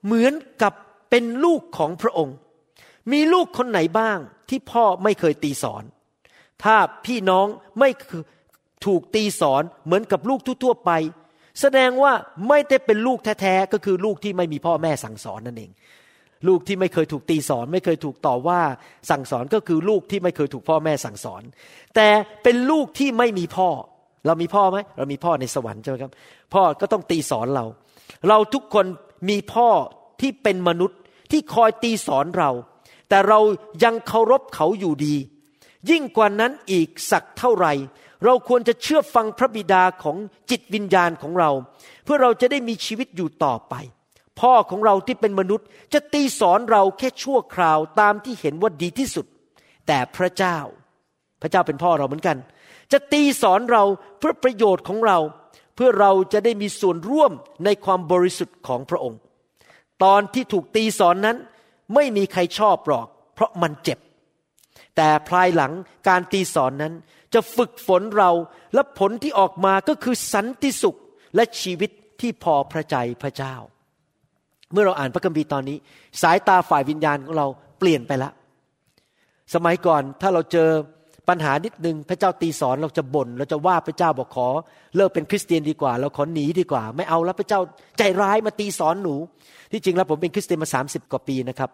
เหมือนกับเป็นลูกของพระองค์ มีลูกคนไหนบ้างที่พ่อไม่เคยตีสอน ถ้าพี่น้องไม่ถูกตีสอนเหมือนกับลูกทั่วๆไป แสดงว่าไม่ได้เป็นลูกแท้ๆก็คือลูกที่ไม่มีพ่อแม่สั่งสอนนั่นเอง ลูกที่ไม่เคยถูกตีสอน ไม่เคยถูกต่อว่าสั่งสอนก็คือลูกที่ไม่เคยถูกพ่อแม่สั่งสอน แต่เป็นลูกที่ไม่มีพ่อ เรามีพ่อไหมเรามีพ่อในสวรรค์ใช่ไหมครับ พ่อก็ต้องตีสอนเรา เราทุกคนมีพ่อที่เป็นมนุษย์ที่คอยตีสอนเรา แต่เรายังเคารพเขาอยู่ดี ยิ่งกว่านั้นอีกสักเท่าไหร่เราควรจะเชื่อฟังพระบิดาของจิตวิญญาณของเรา เพื่อเราจะได้มีชีวิตอยู่ต่อไป พ่อของเราที่เป็นมนุษย์จะตีสอนเราแค่ชั่วคราวตามที่เห็นว่าดีที่สุด แต่พระเจ้า พระเจ้าเป็นพ่อเราเหมือนกัน จะตีสอนเราเพื่อประโยชน์ของเรา เพื่อเราจะได้มีส่วนร่วมในความบริสุทธิ์ของพระองค์ ตอนที่ถูกตีสอนนั้นไม่มีใครชอบหรอก เพราะมันเจ็บ แต่ภายหลังการตีสอนนั้นจะฝึกฝนเราและผลที่ออกมาก็คือสันติสุขและชีวิตที่พอพระใจพระเจ้า เมื่อเราอ่านพระคัมภีร์ตอนนี้ สายตาฝ่ายวิญญาณของเราเปลี่ยนไปแล้วสมัยก่อนถ้าเราเจอปัญหานิดนึงพระเจ้าตีสอนเราจะบน่นเราจะว่าพระเจ้าบอกขอ เลิกเป็นคริสเตียนดีกว่า เราขอหนีดีกว่า ไม่เอาแล้วพระเจ้าใจร้ายมาตีสอนหนู ที่จริงแล้วผมเป็นคริสเตียนมาสาสิบกว่าปีนะครับ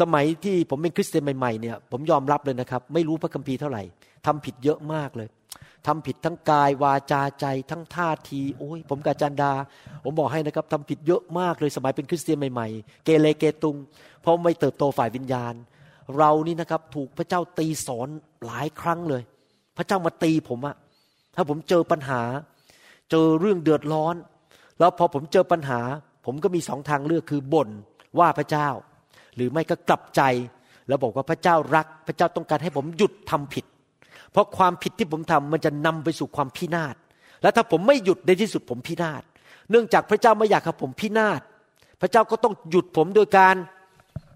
สมัยที่ผมเป็นคริสเตียนใหม่ๆเนี่ยผมยอมรับเลยนะครับ ไม่รู้พระคัมภีร์เท่าไหร่ทำผิดเยอะมากเลย ทำผิดทั้งกายวาจาใจทั้งท่าทีโอ้ยผมกาจันดา ผมบอกให้นะครับทำผิดเยอะมากเลยสมัยเป็นคริสเตียนใหม่ๆ เกเรเกตุง เพราะไม่เติบโตฝ่ายวิญญาณ เรานี่นะครับถูกพระเจ้าตีสอนหลายครั้งเลย พระเจ้ามาตีผมอะถ้าผมเจอปัญหา เจอเรื่องเดือดร้อน แล้วพอผมเจอปัญหา ผมก็มีสองทางเลือกคือบ่นว่าพระเจ้า หรือไม่ก็กลับใจ แล้วบอกว่าพระเจ้ารัก พระเจ้าต้องการให้ผมหยุดทำผิด เพราะความผิดที่ผมทำมันจะนำไปสู่ความพินาศ และถ้าผมไม่หยุดในที่สุดผมพินาศ เนื่องจากพระเจ้าไม่อยากให้ผมพินาศ พระเจ้าก็ต้องหยุดผมโดยการ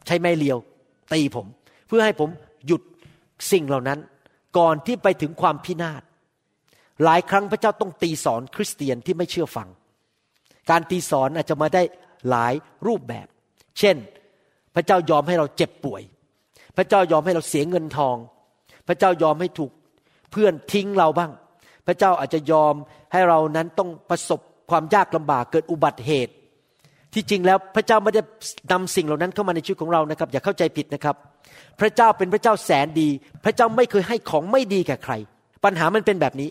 ใช้ไม้เลียวตีผม เพื่อให้ผมหยุดสิ่งเหล่านั้น ก่อนที่ไปถึงความพินาศ หลายครั้งพระเจ้าต้องตีสอนคริสเตียนที่ไม่เชื่อฟัง การตีสอนอาจจะมาได้หลายรูปแบบ เช่น พระเจ้ายอมให้เราเจ็บป่วย พระเจ้ายอมให้เราเสียเงินทอง พระเจ้ายอมให้ถูก เพื่อนทิ้งเราบ้าง พระเจ้าอาจจะยอมให้เรานั้นต้องประสบความยากลำบากเกิดอุบัติเหตุ ที่จริงแล้วพระเจ้าไม่ได้นำสิ่งเหล่านั้นเข้ามาในชีวิตของเรานะครับ อย่าเข้าใจผิดนะครับ พระเจ้าเป็นพระเจ้าแสนดี พระเจ้าไม่เคยให้ของไม่ดีแก่ใคร ปัญหามันเป็นแบบนี้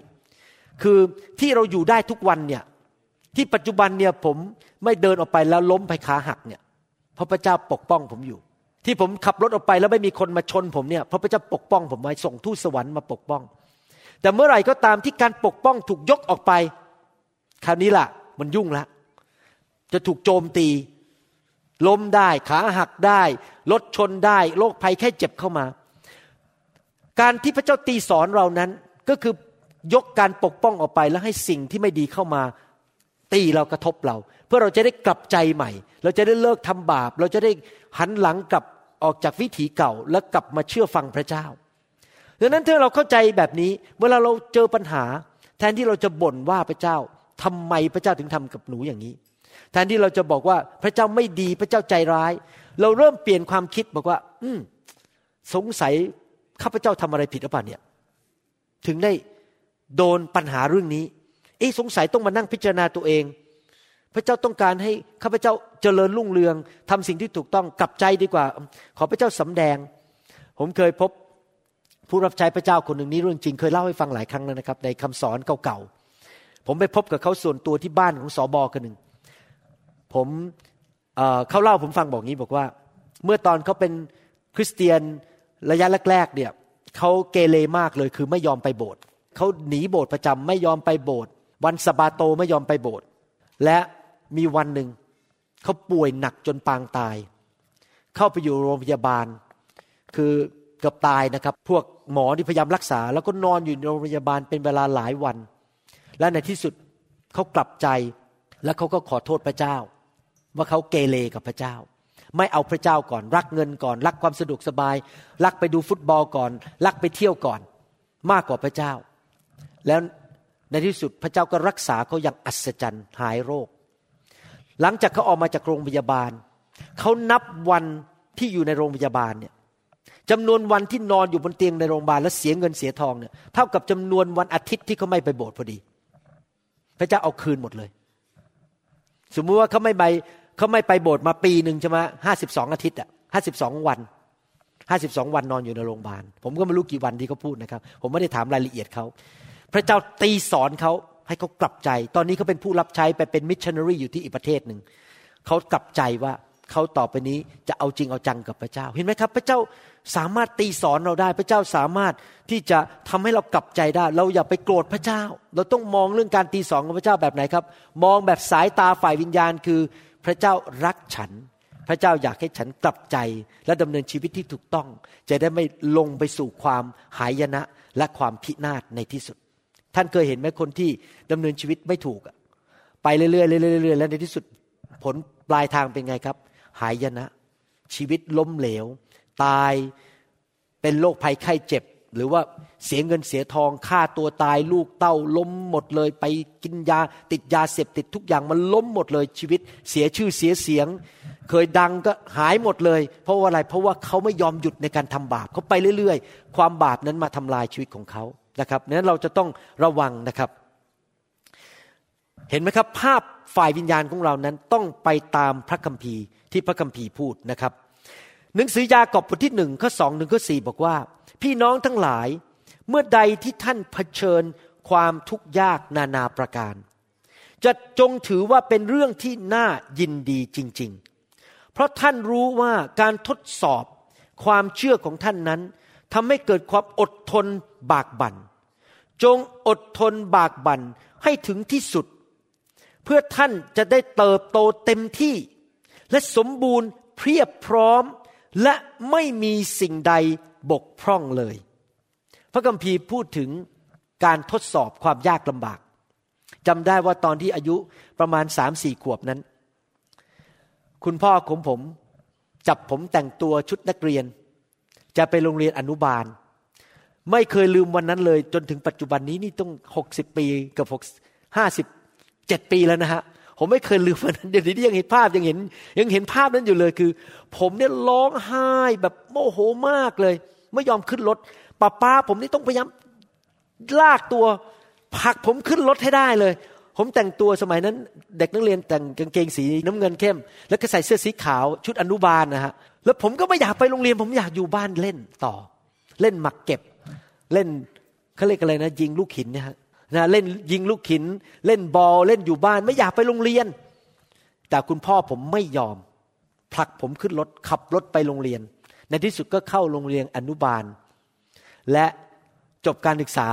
คือที่เราอยู่ได้ทุกวันเนี่ยที่ปัจจุบันเนี่ยผมไม่เดินออกไปแล้วล้มไปขาหักเนี่ยเพราะพระเจ้าปกป้องผมอยู่ ที่ผมขับรถออกไปแล้วไม่มีคนมาชนผมเนี่ยเพราะพระเจ้าปกป้องผมไว้ส่งทูตสวรรค์มาปกป้อง แต่เมื่อไหร่ก็ตามที่การปกป้องถูกยกออกไป คราวนี้ล่ะ มันยุ่งละ จะถูกโจมตี ล้มได้ขาหักได้ รถชนได้โรคภัยแค่เจ็บเข้ามา การที่พระเจ้าตีสอนเรานั้นก็คือยกการปกป้องออกไปแล้วให้สิ่งที่ไม่ดีเข้ามา ตีเรากระทบเรา เพื่อเราจะได้กลับใจใหม่ เราจะได้เลิกทำบาป เราจะได้หันหลังกลับออกจากวิถีเก่า แล้วกลับมาเชื่อฟังพระเจ้า ดังนั้นถ้าเราเข้าใจแบบนี้ เวลาเราเจอปัญหา แทนที่เราจะบ่นว่าพระเจ้าทำไมพระเจ้าถึงทำกับหนูอย่างนี้ แทนที่เราจะบอกว่าพระเจ้าไม่ดีพระเจ้าใจร้าย เราเริ่มเปลี่ยนความคิดบอกว่า อืมสงสัยข้าพเจ้าทำอะไรผิดหรือเปล่าเนี่ย ถึงได้โดนปัญหาเรื่องนี้ เอ๊สงสัยต้องมานั่งพิจารณาตัวเอง พระเจ้าต้องการให้ข้าพเจ้าเจริญรุ่งเรืองทำสิ่งที่ถูกต้องกลับใจดีกว่า ขอพระเจ้าสำแดง ผมเคยพบ ผู้รับใช้พระเจ้าคนหนึ่งนี้เรื่องจริงเคยเล่าให้ฟังหลายครั้งแล้วนะครับ ในคำสอนเก่าๆผมไปพบกับเขาส่วนตัวที่บ้านของสอบอคนหนึ่งผมเขาเล่าผมฟังบอกงี้บอกว่า เมื่อตอนเขาเป็นคริสเตียนระยะแรกๆเนี่ยเขาเกเรมากเลยคือไม่ยอมไปโบสถ์เขาหนีโบสถ์ประจำไม่ยอมไปโบสถ์วันสบาโตไม่ยอมไปโบสถ์และมีวันหนึ่งเขาป่วยหนักจนปางตาย เข้าไปอยู่โรงพยาบาล คือ เกือบตายนะครับ พวกหมอที่พยายามรักษา แล้วก็นอนอยู่ในโรงพยาบาลเป็นเวลาหลายวัน และในที่สุดเขากลับใจแล้วเขาก็ขอโทษพระเจ้า ว่าเขาเกเรกับพระเจ้า ไม่เอาพระเจ้าก่อน รักเงินก่อน รักความสะดวกสบาย รักไปดูฟุตบอลก่อน รักไปเที่ยวก่อน มากกว่าพระเจ้า แล้วในที่สุดพระเจ้าก็รักษาเขาอย่างอัศจรรย์หายโรค หลังจากเขาออกมาจากโรงพยาบาลเขานับวันที่อยู่ในโรงพยาบาลเนี่ย จำนวนวันที่นอนอยู่บนเตียงในโรงพยาบาลแล้วเสียเงินเสียทองเนี่ยเท่ากับจำนวนวันอาทิตย์ที่เขาไม่ไปโบสถ์พอดี พระเจ้าเอาคืนหมดเลย สมมุติว่าเขาไม่ไปเขาไม่ไปโบสถ์มาปีหนึ่งใช่ไหมห้าสิบสองอาทิตย์อะห้าสิบสองวันห้าสิบสองวันนอนอยู่ในโรงพยาบาล ผมก็ไม่รู้กี่วันที่เขาพูดนะครับ ผมไม่ได้ถามรายละเอียดเขา พระเจ้าตีสอนเขาให้เขากลับใจ ตอนนี้เขาเป็นผู้รับใช้ไปเป็นมิชชันนารีอยู่ที่อีกประเทศหนึ่ง เขากลับใจว่าเขาต่อไปนี้จะเอาจริงเอาจังกับพระเจ้า เห็นไหมครับ พระเจ้า สามารถตีสอนเราได้ พระเจ้าสามารถที่จะทำให้เรากลับใจได้ เราอย่าไปโกรธพระเจ้า เราต้องมองเรื่องการตีสอนของพระเจ้าแบบไหนครับ มองแบบสายตาฝ่ายวิญญาณคือ พระเจ้ารักฉัน พระเจ้าอยากให้ฉันกลับใจ และดำเนินชีวิตที่ถูกต้อง จะได้ไม่ลงไปสู่ความหายนะและความพินาศในที่สุด ท่านเคยเห็นไหมคนที่ดำเนินชีวิตไม่ถูกไปเรื่อยๆเรื่อยๆแล้วในที่สุด ผลปลายทางเป็นไงครับ หายนะชีวิตล้มเหลว ตายเป็นโรคภัยไข้เจ็บ หรือว่าเสียเงินเสียทองฆ่าตัวตายลูกเต้าล้มหมดเลยไปกินยาติดยาเสพติดทุกอย่างมันล้มหมดเลยชีวิต เสียชื่อเสียเสียง เคยดังก็หายหมดเลย เพราะว่าอะไรเพราะว่าเขาไม่ยอมหยุดในการทำบาปเขาไปเรื่อย ๆ ความบาปนั้นมาทำลายชีวิตของเขานะครับนั้นเราจะต้องระวังนะครับ เห็นไหมครับ ภาพฝ่ายวิญญาณของเรานั้นต้องไปตามพระคัมภีร์ที่พระคัมภีร์พูดนะครับ หนังสือยากอบบทที่หนึ่งข้อสองหนึ่งข้อสี่บอกว่า พี่น้องทั้งหลายเมื่อใดที่ท่านเผชิญความทุกข์ยากนานาประการ จะจงถือว่าเป็นเรื่องที่น่ายินดีจริง ๆ เพราะท่านรู้ว่าการทดสอบความเชื่อของท่านนั้นทำให้เกิดความอดทนบากบัน่น จงอดทนบากบั่นให้ถึงที่สุด เพื่อท่านจะได้เติบโตเต็มที่ และสมบูรณ์เพียบพร้อม และไม่มีสิ่งใดบกพร่องเลย พระคัมภีร์พูดถึงการทดสอบความยากลำบากจำได้ว่าตอนที่อายุประมาณสามสี่ขวบนั้น คุณพ่อของผมจับผมแต่งตัวชุดนักเรียน จะไปโรงเรียนอนุบาล ไม่เคยลืมวันนั้นเลย จนถึงปัจจุบันนี้นี่ต้องหกสิบปีกับหกห้าสิบเจ็ดปีแล้วนะฮะ ผมไม่เคยลืมวันนั้นเดี๋ยวนี้ยังเห็นภาพยังเห็น ยังเห็นภาพนั้นอยู่เลยคือ ผมเนี่ยร้องไห้แบบโมโหมากเลย ไม่ยอมขึ้นรถป้าป้าผมนี่ต้องพยายามลากตัวผลักผมขึ้นรถให้ได้เลย ผมแต่งตัวสมัยนั้น เด็กนักเรียนแต่งกางเกงสีน้ำเงินเข้ม แล้วก็ใส่เสื้อสีขาวชุดอนุบาลนะฮะแล้วผมก็ไม่อยากไปโรงเรียน ผมอยากอยู่บ้านเล่นต่อ เล่นหมักเก็บ เล่นเขาเรียกอะไรนะ ยิงลูกหินเนี่ยฮะ นะเล่นยิงลูกหิน เล่นบอลเล่นอยู่บ้าน ไม่อยากไปโรงเรียน แต่คุณพ่อผมไม่ยอม ผลักผมขึ้นรถขับรถไปโรงเรียน ในที่สุดก็เข้าโรงเรียนอนุบาล และจบการศึกษา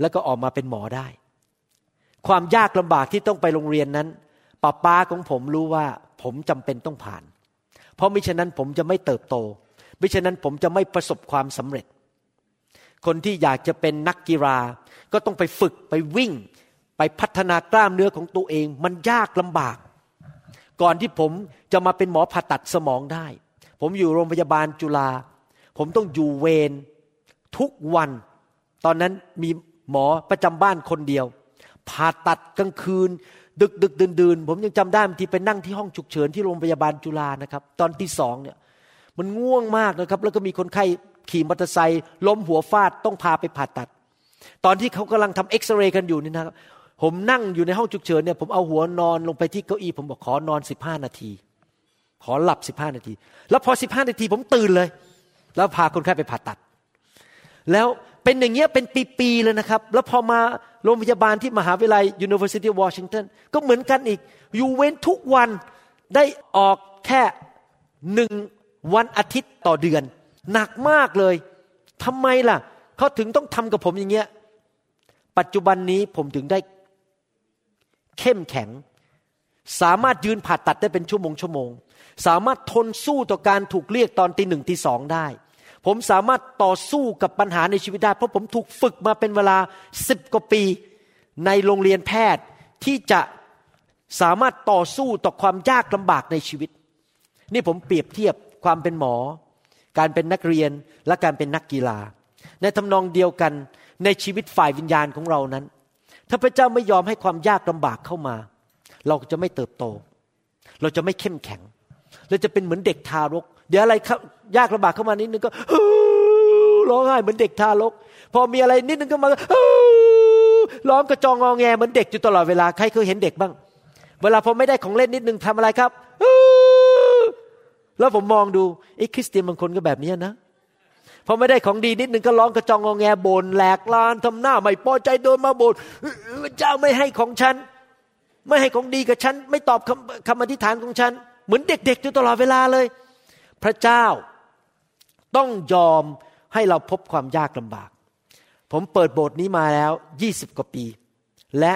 แล้วก็ออกมาเป็นหมอได้ ความยากลำบากที่ต้องไปโรงเรียนนั้นป้าป้าของผมรู้ว่าผมจำเป็นต้องผ่าน เพราะมิฉะนั้นผมจะไม่เติบโตมิฉะนั้นผมจะไม่ประสบความสำเร็จ คนที่อยากจะเป็นนักกีฬา ก็ต้องไปฝึกไปวิ่ง ไปพัฒนากล้ามเนื้อของตัวเอง มันยากลำบาก ก่อนที่ผมจะมาเป็นหมอผ่าตัดสมองได้ ผมอยู่โรงพยาบาลจุฬาผมต้องอยู่เวรทุกวัน ตอนนั้นมีหมอประจำบ้านคนเดียวผ่าตัดกลางคืน ดึกดึกดื่นดื่นผมยังจำได้บางทีไปนั่งที่ห้องฉุกเฉินที่โรงพยาบาลจุฬานะครับ ตอนที่สองเนี่ย มันง่วงมากนะครับ แล้วก็มีคนไข้ขี่มอเตอร์ไซค์ล้มหัวฟาดต้องพาไปผ่าตัด ตอนที่เขากำลังทำเอ็กซเรย์กันอยู่นี่นะครับผมนั่งอยู่ในห้องฉุกเฉินเนี่ยผมเอาหัวนอนลงไปที่เก้าอี้ผมบอกขอนอนสิบห้านาที ขอหลับสิบห้านาที แล้วพอสิบห้านาทีผมตื่นเลย แล้วพาคนไข้ไปผ่าตัด แล้วเป็นอย่างเงี้ยเป็นปีๆเลยนะครับ แล้วพอมาโรงพยาบาลที่มหาวิทยาลัย University of Washington ก็เหมือนกันอีก อยู่เว้นทุกวันได้ออกแค่หนึ่งวันอาทิตย์ต่อเดือน หนักมากเลยทำไมล่ะเขาถึงต้องทำกับผมอย่างเงี้ย ปัจจุบันนี้ผมถึงได้เข้มแข็ง สามารถยืนผ่าตัดได้เป็นชั่วโมงชั่วโมง สามารถทนสู้ต่อการถูกเรียกตอนตีหนึ่งตีสองได้ ผมสามารถต่อสู้กับปัญหาในชีวิตได้ เพราะผมถูกฝึกมาเป็นเวลาสิบกว่าปีในโรงเรียนแพทย์ที่จะสามารถต่อสู้ต่อความยากลำบากในชีวิต นี่ผมเปรียบเทียบความเป็นหมอ การเป็นนักเรียนและการเป็นนักกีฬา ในทำนองเดียวกันในชีวิตฝ่ายวิญญาณของเรานั้น ถ้าพระเจ้าไม่ยอมให้ความยากลำบากเข้ามา เราจะไม่เติบโต เราจะไม่เข้มแข็ง เราจะเป็นเหมือนเด็กทารก เดี๋ยวอะไรยากลำบากเข้ามานิดนึงก็ร้องไห้เหมือนเด็กทารก พอมีอะไรนิดนึงก็มาร้องกระจองงอแงเหมือนเด็กอยู่ตลอดเวลาใครเคยเห็นเด็กบ้าง เวลาพอไม่ได้ของเล่นนิดนึงทำอะไรครับแล้วผมมองดูไอ้คริสเตียนบางคนก็แบบนี้นะ พอไม่ได้ของดีนิดนึงก็ร้องกระจองงอแงบน่นแหลกลานทำหน้าไม่พอใจโดนมาบน่นเจ้าไม่ให้ของฉัน ไม่ให้ของดีกับฉัน ไม่ตอบคำคำอธิษฐานของฉัน เหมือนเด็กๆอยู่ตลอดเวลาเลย พระเจ้าต้องยอมให้เราพบความยากลำบาก ผมเปิดโบสถ์นี้มาแล้วยี่สิบกว่าปี และ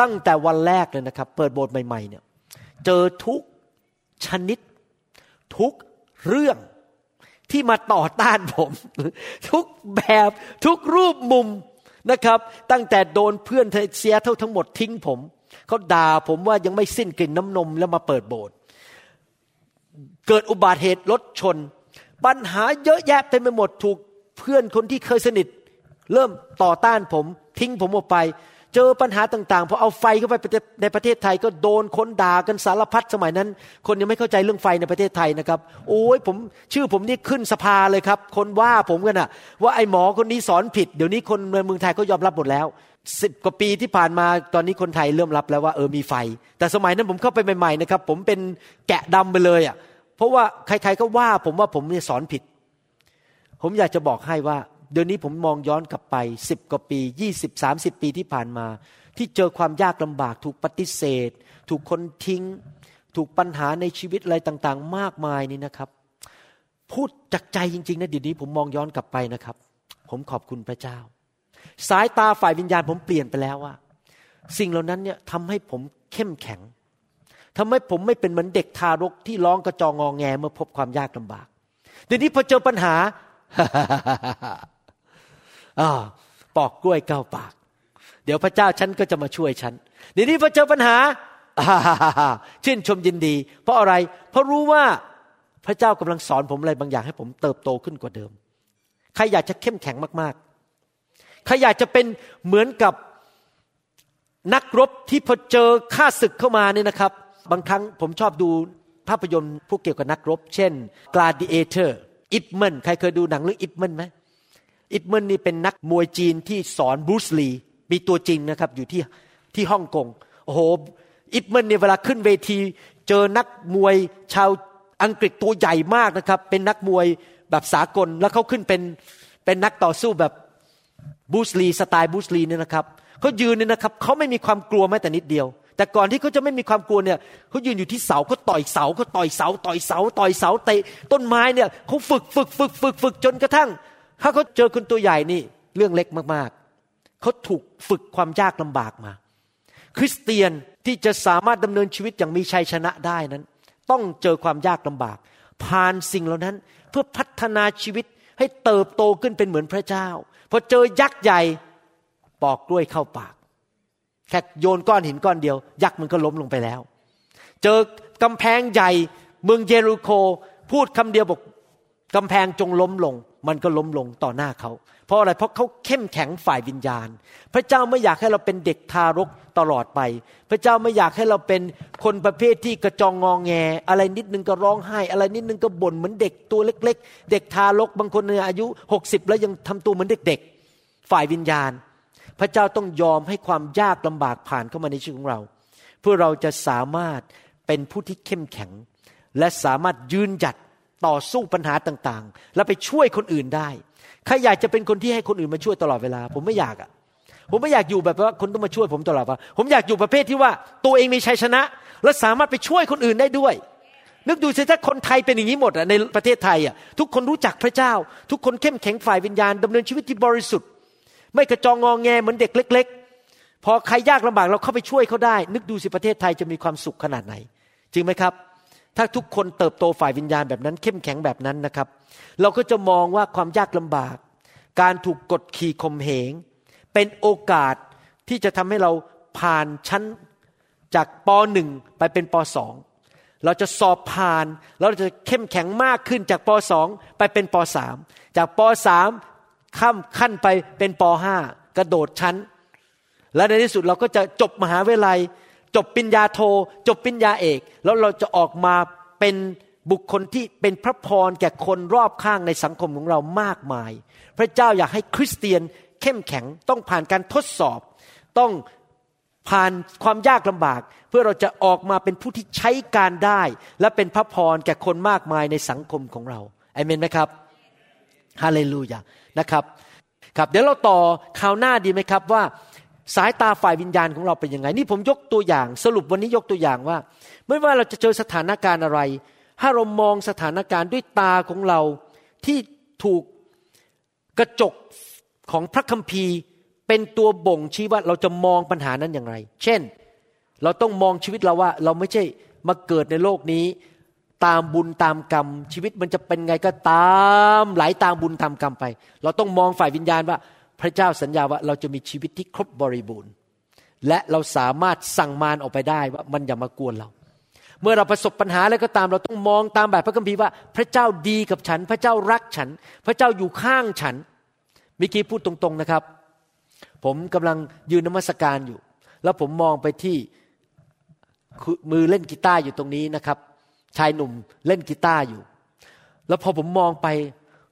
ตั้งแต่วันแรกเลยนะครับ เปิดโบสถ์ใหม่ๆเนี่ยเจอทุกชนิด ทุกเรื่อง ที่มาต่อต้านผม ทุกแบบทุกรูปมุมนะครับ ตั้งแต่โดนเพื่อนเซียเท่าทั้งหมดทิ้งผมเขาด่าผมว่ายังไม่สิ้นกลิ่นน้ำนมแล้วมาเปิดโบสถ์เกิดอุบัติเหตุรถชน ปัญหาเยอะแยะเต็มไปหมดถูกเพื่อนคนที่เคยสนิท เริ่มต่อต้านผม ทิ้งผมออกไป เจอปัญหาต่างๆพอเอาไฟเข้าไปในประเทศไทยก็โดนคนด่ากันสารพัดสมัยนั้น คนยังไม่เข้าใจเรื่องไฟในประเทศไทยนะครับ โอ้ยผมชื่อผมนี่ขึ้นสภาเลยครับ คนว่าผมกันอะว่าไอ้หมอคนนี้สอนผิด เดี๋ยวนี้คนในเมืองไทยก็ยอมรับหมดแล้วสิบกว่าปีที่ผ่านมาตอนนี้คนไทยเริ่มรับแล้วว่าเออมีไฟ แต่สมัยนั้นผมเข้าไปใหม่ๆนะครับ ผมเป็นแกะดำไปเลยอะ่ะเพราะว่าใครๆก็ว่าผมว่าผมเนี่ยสอนผิด ผมอยากจะบอกให้ว่า เดี๋ยวนี้ผมมองย้อนกลับไปสิบกว่าปียี่สิบสามสิบปีที่ผ่านมา ที่เจอความยากลำบากถูกปฏิเสธ ถูกคนทิ้ง ถูกปัญหาในชีวิตอะไรต่างๆ มากมายนี่นะครับ พูดจากใจจริงๆนะเดี๋ยวนี้ผมมองย้อนกลับไปนะครับ ผมขอบคุณพระเจ้า สายตาฝ่ายวิญญาณผมเปลี่ยนไปแล้วว่า สิ่งเหล่านั้นเนี่ยทำให้ผมเข้มแข็งทำให้ผมไม่เป็นเหมือนเด็กทารกที่ร้องกระจองงองแงเมื่อพบความยากลำบากเดี๋ยวนี้พอเจอปัญหา อปอกกล้วยเก้าปาก เดี๋ยวพระเจ้าฉันก็จะมาช่วยฉันเดี๋ยวนี้พอเจอปัญหาชื่นชมยินดี เพราะอะไร เพราะรู้ว่าพระเจ้ากำลังสอนผมอะไรบางอย่างให้ผมเติบโตขึ้นกว่าเดิม ใครอยากจะเข้มแข็งมากๆ ใครอยากจะเป็นเหมือนกับนักรบที่พอเจอข้าศึกเข้ามาเนี่ยนะครับ บางครั้งผมชอบดูภาพยนตร์พวกเกี่ยวกับนักรบ เช่น Gladiator Ip Man ใครเคยดูหนังเรื่อง Ip Man ไหม Ip Man นี่เป็นนักมวยจีนที่สอนบรูซลีมีตัวจริงนะครับอยู่ที่ที่ฮ่องกงโอ้โห Ip Man เนี่ยเวลาขึ้นเวที เจอนักมวยชาวอังกฤษตัวใหญ่มากนะครับ เป็นนักมวยแบบสากลแล้วเขาขึ้นเป็นเป็นนักต่อสู้แบบบูสลีสไตล์บูสลีเนี่ยนะครับเขายืนเนี่ยนะครับเขาไม่มีความกลัวแม้แต่นิดเดียว แต่ก่อนที่เขาจะไม่มีความกลัวเนี่ยเขายืนอยู่ที่เสาเขาต่อยเสาเขาต่อยเสา ต่อยเสา ต่อยเสาเตะต้นไม้เนี่ยเขาฝึกฝึกฝึกฝึกฝึกจนกระทั่ง ถ้าเขาเจอคนตัวใหญ่นี่เรื่องเล็กมากๆ เขาถูกฝึกความยากลำบากมา คริสเตียนที่จะสามารถดำเนินชีวิตอย่างมีชัยชนะได้นั้น ต้องเจอความยากลำบาก ผ่านสิ่งเหล่านั้นเพื่อพัฒนาชีวิตให้เติบโตขึ้นเป็นเหมือนพระเจ้าพอเจอยักษ์ใหญ่ปอกกล้วยเข้าปากแค่โยนก้อนหินก้อนเดียว ยักษ์มันก็ล้มลงไปแล้ว เจอกำแพงใหญ่เมืองเยรูโค พูดคำเดียวบอกกำแพงจงล้มลง มันก็ล้มลงต่อหน้าเขา เพราะอะไร เพราะเขาเข้มแข็งฝ่ายวิญญาณ พระเจ้าไม่อยากให้เราเป็นเด็กทารกตลอดไป พระเจ้าไม่อยากให้เราเป็นคนประเภทที่กระจองงองแง อะไรนิดนึงก็ร้องไห้ อะไรนิดนึงก็บ่นเหมือนเด็กตัวเล็ก ๆ เด็กทารกบางคนเนี่ยอายุหกสิบแล้วยังทำตัวเหมือนเด็กๆ ฝ่ายวิญญาณ พระเจ้าต้องยอมให้ความยากลำบากผ่านเข้ามาในชีวิตของเรา เพื่อเราจะสามารถเป็นผู้ที่เข้มแข็ง และสามารถยืนหยัด ต่อสู้ปัญหาต่างๆ และไปช่วยคนอื่นได้ใครอยากจะเป็นคนที่ให้คนอื่นมาช่วยตลอดเวลา ผมไม่อยากอะผมไม่อยากอยู่แบบว่าคนต้องมาช่วยผมตลอดว่าผมอยากอยู่ประเภทที่ว่า ตัวเองมีชัยชนะ และสามารถไปช่วยคนอื่นได้ด้วย นึกดูสิถ้าคนไทยเป็นอย่างนี้หมดอะในประเทศไทยอะทุกคนรู้จักพระเจ้า ทุกคนเข้มแข็งฝ่ายวิญญาณดำเนินชีวิตที่บริสุทธิ์ ไม่กระจองงองแงเหมือนเด็กเล็ก ๆ พอใครยากลำบากเราเข้าไปช่วยเขาได้ นึกดูสิประเทศไทยจะมีความสุขขนาดไหน จริงไหมครับ ถ้าทุกคนเติบโตฝ่ายวิญญาณแบบนั้น เข้มแข็งแบบนั้นนะครับ เราก็จะมองว่าความยากลำบาก การถูกกดขี่ข่มเหง เป็นโอกาสที่จะทำให้เราผ่านชั้นจากปหนึ่งไปเป็นปสองเราจะสอบผ่าน เราจะเข้มแข็งมากขึ้นจากปสองไปเป็นปสามจากปสามข้ามขั้นไปเป็นป .5 กระโดดชั้น และในที่สุดเราก็จะจบมหาวิทยาลัย จบปริญญาโท จบปริญญาเอก แล้วเราจะออกมาเป็นบุคคลที่เป็นพระพรแก่คนรอบข้างในสังคมของเรามากมาย พระเจ้าอยากให้คริสเตียนเข้มแข็งต้องผ่านการทดสอบ ต้องผ่านความยากลำบาก เพื่อเราจะออกมาเป็นผู้ที่ใช้การได้ และเป็นพระพรแก่คนมากมายในสังคมของเราอเมนไหมครับฮาเลลูยานะครับครับ เดี๋ยวเราต่อข่าวหน้าดีไหมครับว่า สายตาฝ่ายวิญญาณของเราเป็นยังไง นี่ผมยกตัวอย่าง สรุปวันนี้ยกตัวอย่างว่า ไม่ว่าเราจะเจอสถานการณ์อะไร ถ้าเรามองสถานการณ์ด้วยตาของเราที่ถูกกระจกของพระคัมภีร์ เป็นตัวบ่งชี้ว่าเราจะมองปัญหานั้นอย่างไร เช่น เราต้องมองชีวิตเราว่า เราไม่ใช่มาเกิดในโลกนี้ตามบุญตามกรรม ชีวิตมันจะเป็นไงก็ตามไหลาตามบุญตามกรรมไป เราต้องมองฝ่ายวิญญาณว่า ระเจ้าสัญญาว่าเราจะมีชีวิตที่ครบบริบูรณ์ และเราสามารถสั่งมารออกไปได้ว่ามันอย่ามากวนเรา เมื่อเราประสบปัญหาอะไรก็ตามเราต้องมองตามแบบพระคัมภีร์ว่า พระเจ้าดีกับฉัน พระเจ้ารักฉัน พระเจ้าอยู่ข้างฉันมิกี้พูดตรงๆนะครับ ผมกำลังยืนนมัสการอยู่ แล้วผมมองไปที่มือเล่นกีตาร์อยู่ตรงนี้นะครับ ชายหนุ่มเล่นกีตาร์อยู่ แล้วพอผมมองไป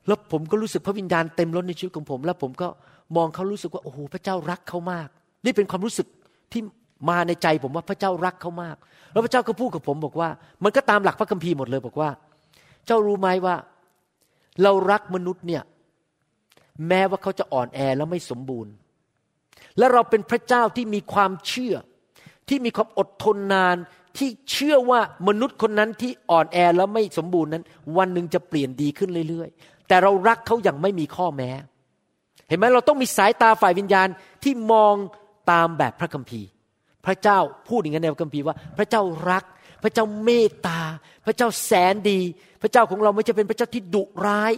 แล้วผมก็รู้สึกพระวิญญาณเต็มล้นในชีวิตของผม แล้วผมก็ มองเขารู้สึกว่าโอ้โหพระเจ้ารักเขามาก นี่เป็นความรู้สึกที่มาในใจผมว่าพระเจ้ารักเขามาก แล้วพระเจ้าก็พูดกับผมบอกว่า มันก็ตามหลักพระคัมภีร์หมดเลยบอกว่า เจ้ารู้ไหมว่า เรารักมนุษย์เนี่ยแม้ว่าเขาจะอ่อนแอแล้วไม่สมบูรณ์ และเราเป็นพระเจ้าที่มีความเชื่อ ที่มีความอดทนนานที่เชื่อว่ามนุษย์คนนั้นที่อ่อนแอแล้วไม่สมบูรณ์นั้น วันหนึ่งจะเปลี่ยนดีขึ้นเรื่อย ๆ แต่เรารักเขาอย่างไม่มีข้อแม้ เห็นไหมเราต้องมีสายตาฝ่ายวิญญาณที่มองตามแบบพระคัมภีร์ พระเจ้าพูดอย่างนั้นในพระคัมภีร์ว่า พระเจ้ารัก พระเจ้าเมตตา พระเจ้าแสนดี พระเจ้าของเราไม่ใช่เป็นพระเจ้าที่ดุร้าย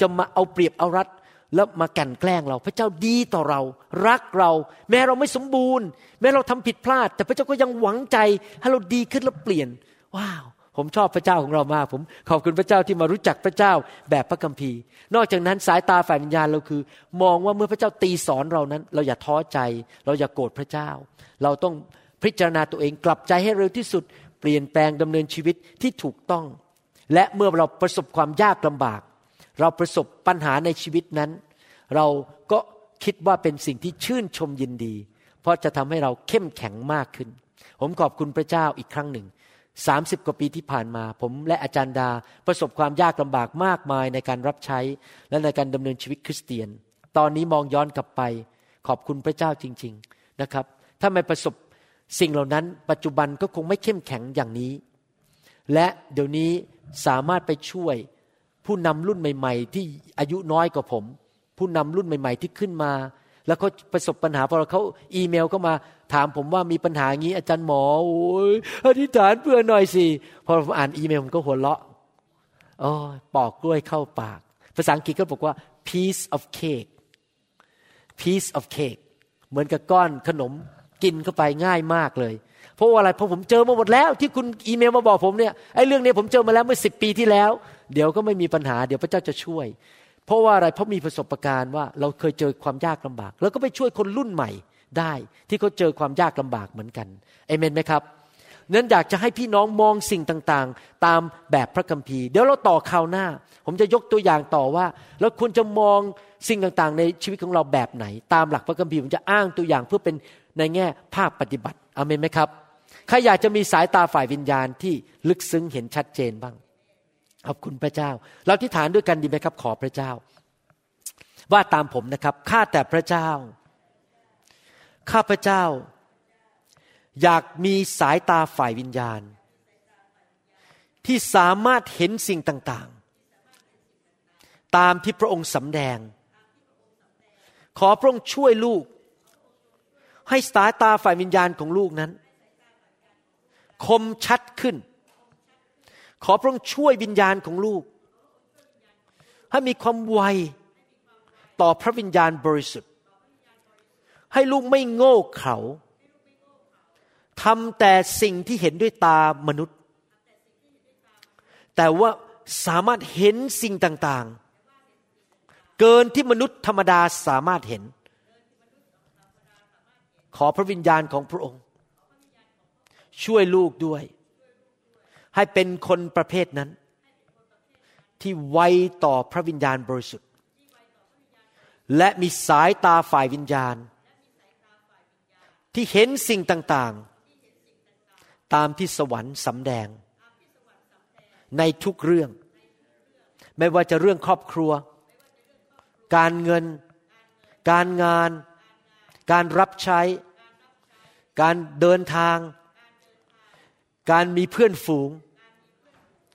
จะมาเอาเปรียบเอารัดแล้วมากันแกล้งเรา พระเจ้าดีต่อเรา รักเรา แม้เราไม่สมบูรณ์ แม้เราทำผิดพลาด แต่พระเจ้าก็ยังหวังใจให้เราดีขึ้นแล้วเปลี่ยน ว้าว ผมชอบพระเจ้าของเรามาก ผมขอบคุณพระเจ้าที่มารู้จักพระเจ้าแบบพระคัมภีร์ นอกจากนั้นสายตาฝ่ายวิญญาณเราคือ มองว่าเมื่อพระเจ้าตีสอนเรานั้น เราอย่าท้อใจ เราอย่าโกรธพระเจ้า เราต้องพิจารณาตัวเองกลับใจให้เร็วที่สุด เปลี่ยนแปลงดำเนินชีวิตที่ถูกต้อง และเมื่อเราประสบความยากลำบาก เราประสบปัญหาในชีวิตนั้น เราก็คิดว่าเป็นสิ่งที่ชื่นชมยินดี เพราะจะทำให้เราเข้มแข็งมากขึ้น ผมขอบคุณพระเจ้าอีกครั้งหนึ่ง สามสิบกว่าปีที่ผ่านมา ผมและอาจารย์ดาประสบความยากลำบากมากมายในการรับใช้ และในการดำเนินชีวิตคริสเตียน ตอนนี้มองย้อนกลับไป ขอบคุณพระเจ้าจริง ๆนะครับ ถ้าไม่ประสบสิ่งเหล่านั้น ปัจจุบันก็คงไม่เข้มแข็งอย่างนี้ และเดี๋ยวนี้สามารถไปช่วย ผู้นำรุ่นใหม่ ๆ ที่อายุน้อยกว่าผม ผู้นำรุ่นใหม่ ๆ ที่ขึ้นมา แล้วเขาประสบปัญหาพอเขาอีเมลเข้ามาถามผมว่ามีปัญหางนี้ อาจารย์หมอโอ้ยอธิษฐานเพื่อหน่อยสิพอผมอ่านอีเมลผมก็หัวเราะอ๋อปอกกล้วยเข้าปาก ภาษาอังกฤษก็บอกว่า piece of cake piece of cake เหมือนกับก้อนขนมกินเข้าไปง่ายมากเลย เพราะว่าอะไรเพราะผมเจอมาหมดแล้ว ที่คุณอีเมลมาบอกผมเนี่ยไอ้เรื่องนี้ผมเจอมาแล้วเมื่อสิบปีที่แล้ว เดี๋ยวก็ไม่มีปัญหา เดี๋ยวพระเจ้าจะช่วย เพราะว่าอะไรเพราะมีประสบการณ์ว่าเราเคยเจอความยากลำบาก แล้วก็ไปช่วยคนรุ่นใหม่ได้ ที่เขาเจอความยากลำบากเหมือนกันเอเมนไหมครับนั้นอยากจะให้พี่น้องมองสิ่งต่างๆ ตามแบบพระคัมภีร์ เดี๋ยวเราต่อข่าวหน้า ผมจะยกตัวอย่างต่อว่าเราควรจะมองสิ่งต่างๆ ในชีวิตของเราแบบไหน ตามหลักพระคัมภีร์ผมจะอ้างตัวอย่างเพื่อเป็นในแง่ภาคปฏิบัติอเมนไหมครับใครอยากจะมีสายตาฝ่ายวิญญาณที่ลึกซึ้งเห็นชัดเจนบ้าง ขอบคุณพระเจ้า เราที่ฐานด้วยกันดีไหมครับ ขอพระเจ้า ว่าตามผมนะครับ ข้าแต่พระเจ้า ข้าพระเจ้า อยากมีสายตาฝ่ายวิญญาณ ที่สามารถเห็นสิ่งต่างๆ ตามที่พระองค์สำแดง ขอพระองค์ช่วยลูก ให้สายตาฝ่ายวิญญาณของลูกนั้น คมชัดขึ้น ขอพระองค์ช่วยวิญญาณของลูก ให้มีความไวต่อพระวิญญาณบริสุทธิ์ ให้ลูกไม่โง่เขลาทำแต่สิ่งที่เห็นด้วยตามนุษย์ แต่ว่าสามารถเห็นสิ่งต่างๆ เกินที่มนุษย์ธรรมดาสามารถเห็น ขอพระวิญญาณของพระองค์ ช่วยลูกด้วย ให้เป็นคนประเภทนั้น ที่ไวต่อพระวิญญาณบริสุทธิ์ และมีสายตาฝ่ายวิญญาณ ที่เห็นสิ่งต่างๆ ตามที่สวรรค์สำแดง ในทุกเรื่อง ไม่ว่าจะเรื่องครอบครัว การเงิน การงาน การรับใช้ การเดินทาง การมีเพื่อนฝูง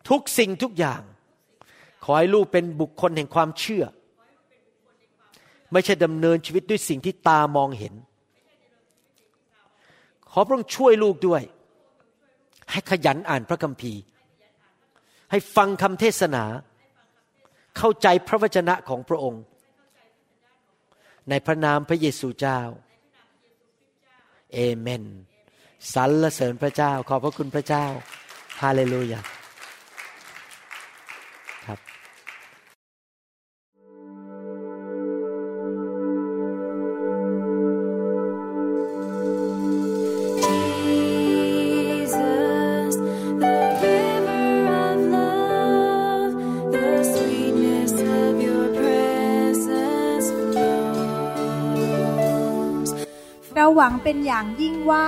ทุกสิ่งทุกอย่าง ขอให้ลูกเป็นบุคคลแห่งความเชื่อ ไม่ใช่ดำเนินชีวิตด้วยสิ่งที่ตามองเห็น ขอพระองค์ช่วยลูกด้วย ให้ขยันอ่านพระคัมภีร์ ให้ฟังคำเทศนา เข้าใจพระวจนะของพระองค์ ในพระนามพระเยซูเจ้าเอเมน สรรเสริญพระเจ้า ขอบพระคุณพระเจ้าฮาเลลูยาครับ Jesus, the river of love, the sweetness of your presence flows. เราหวังเป็นอย่างยิ่งว่า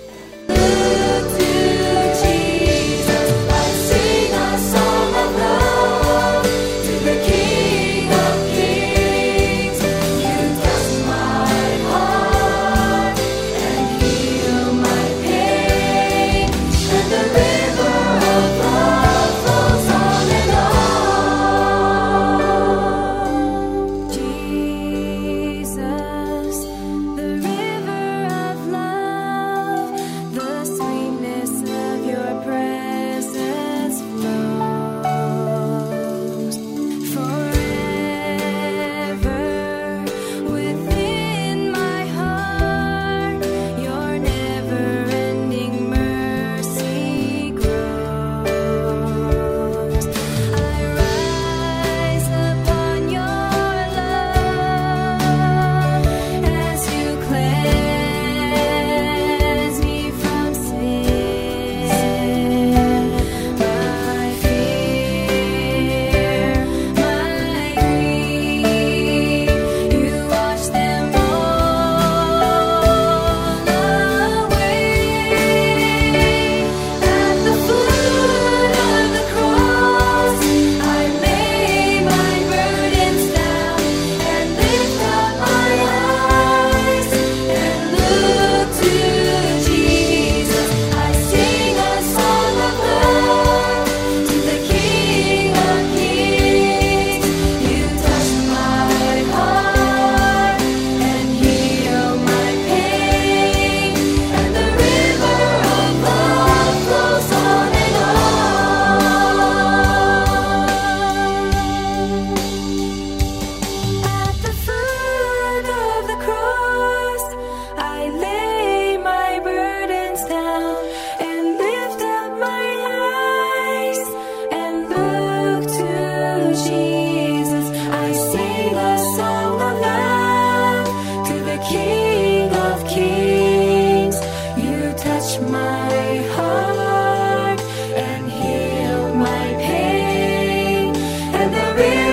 Spirit.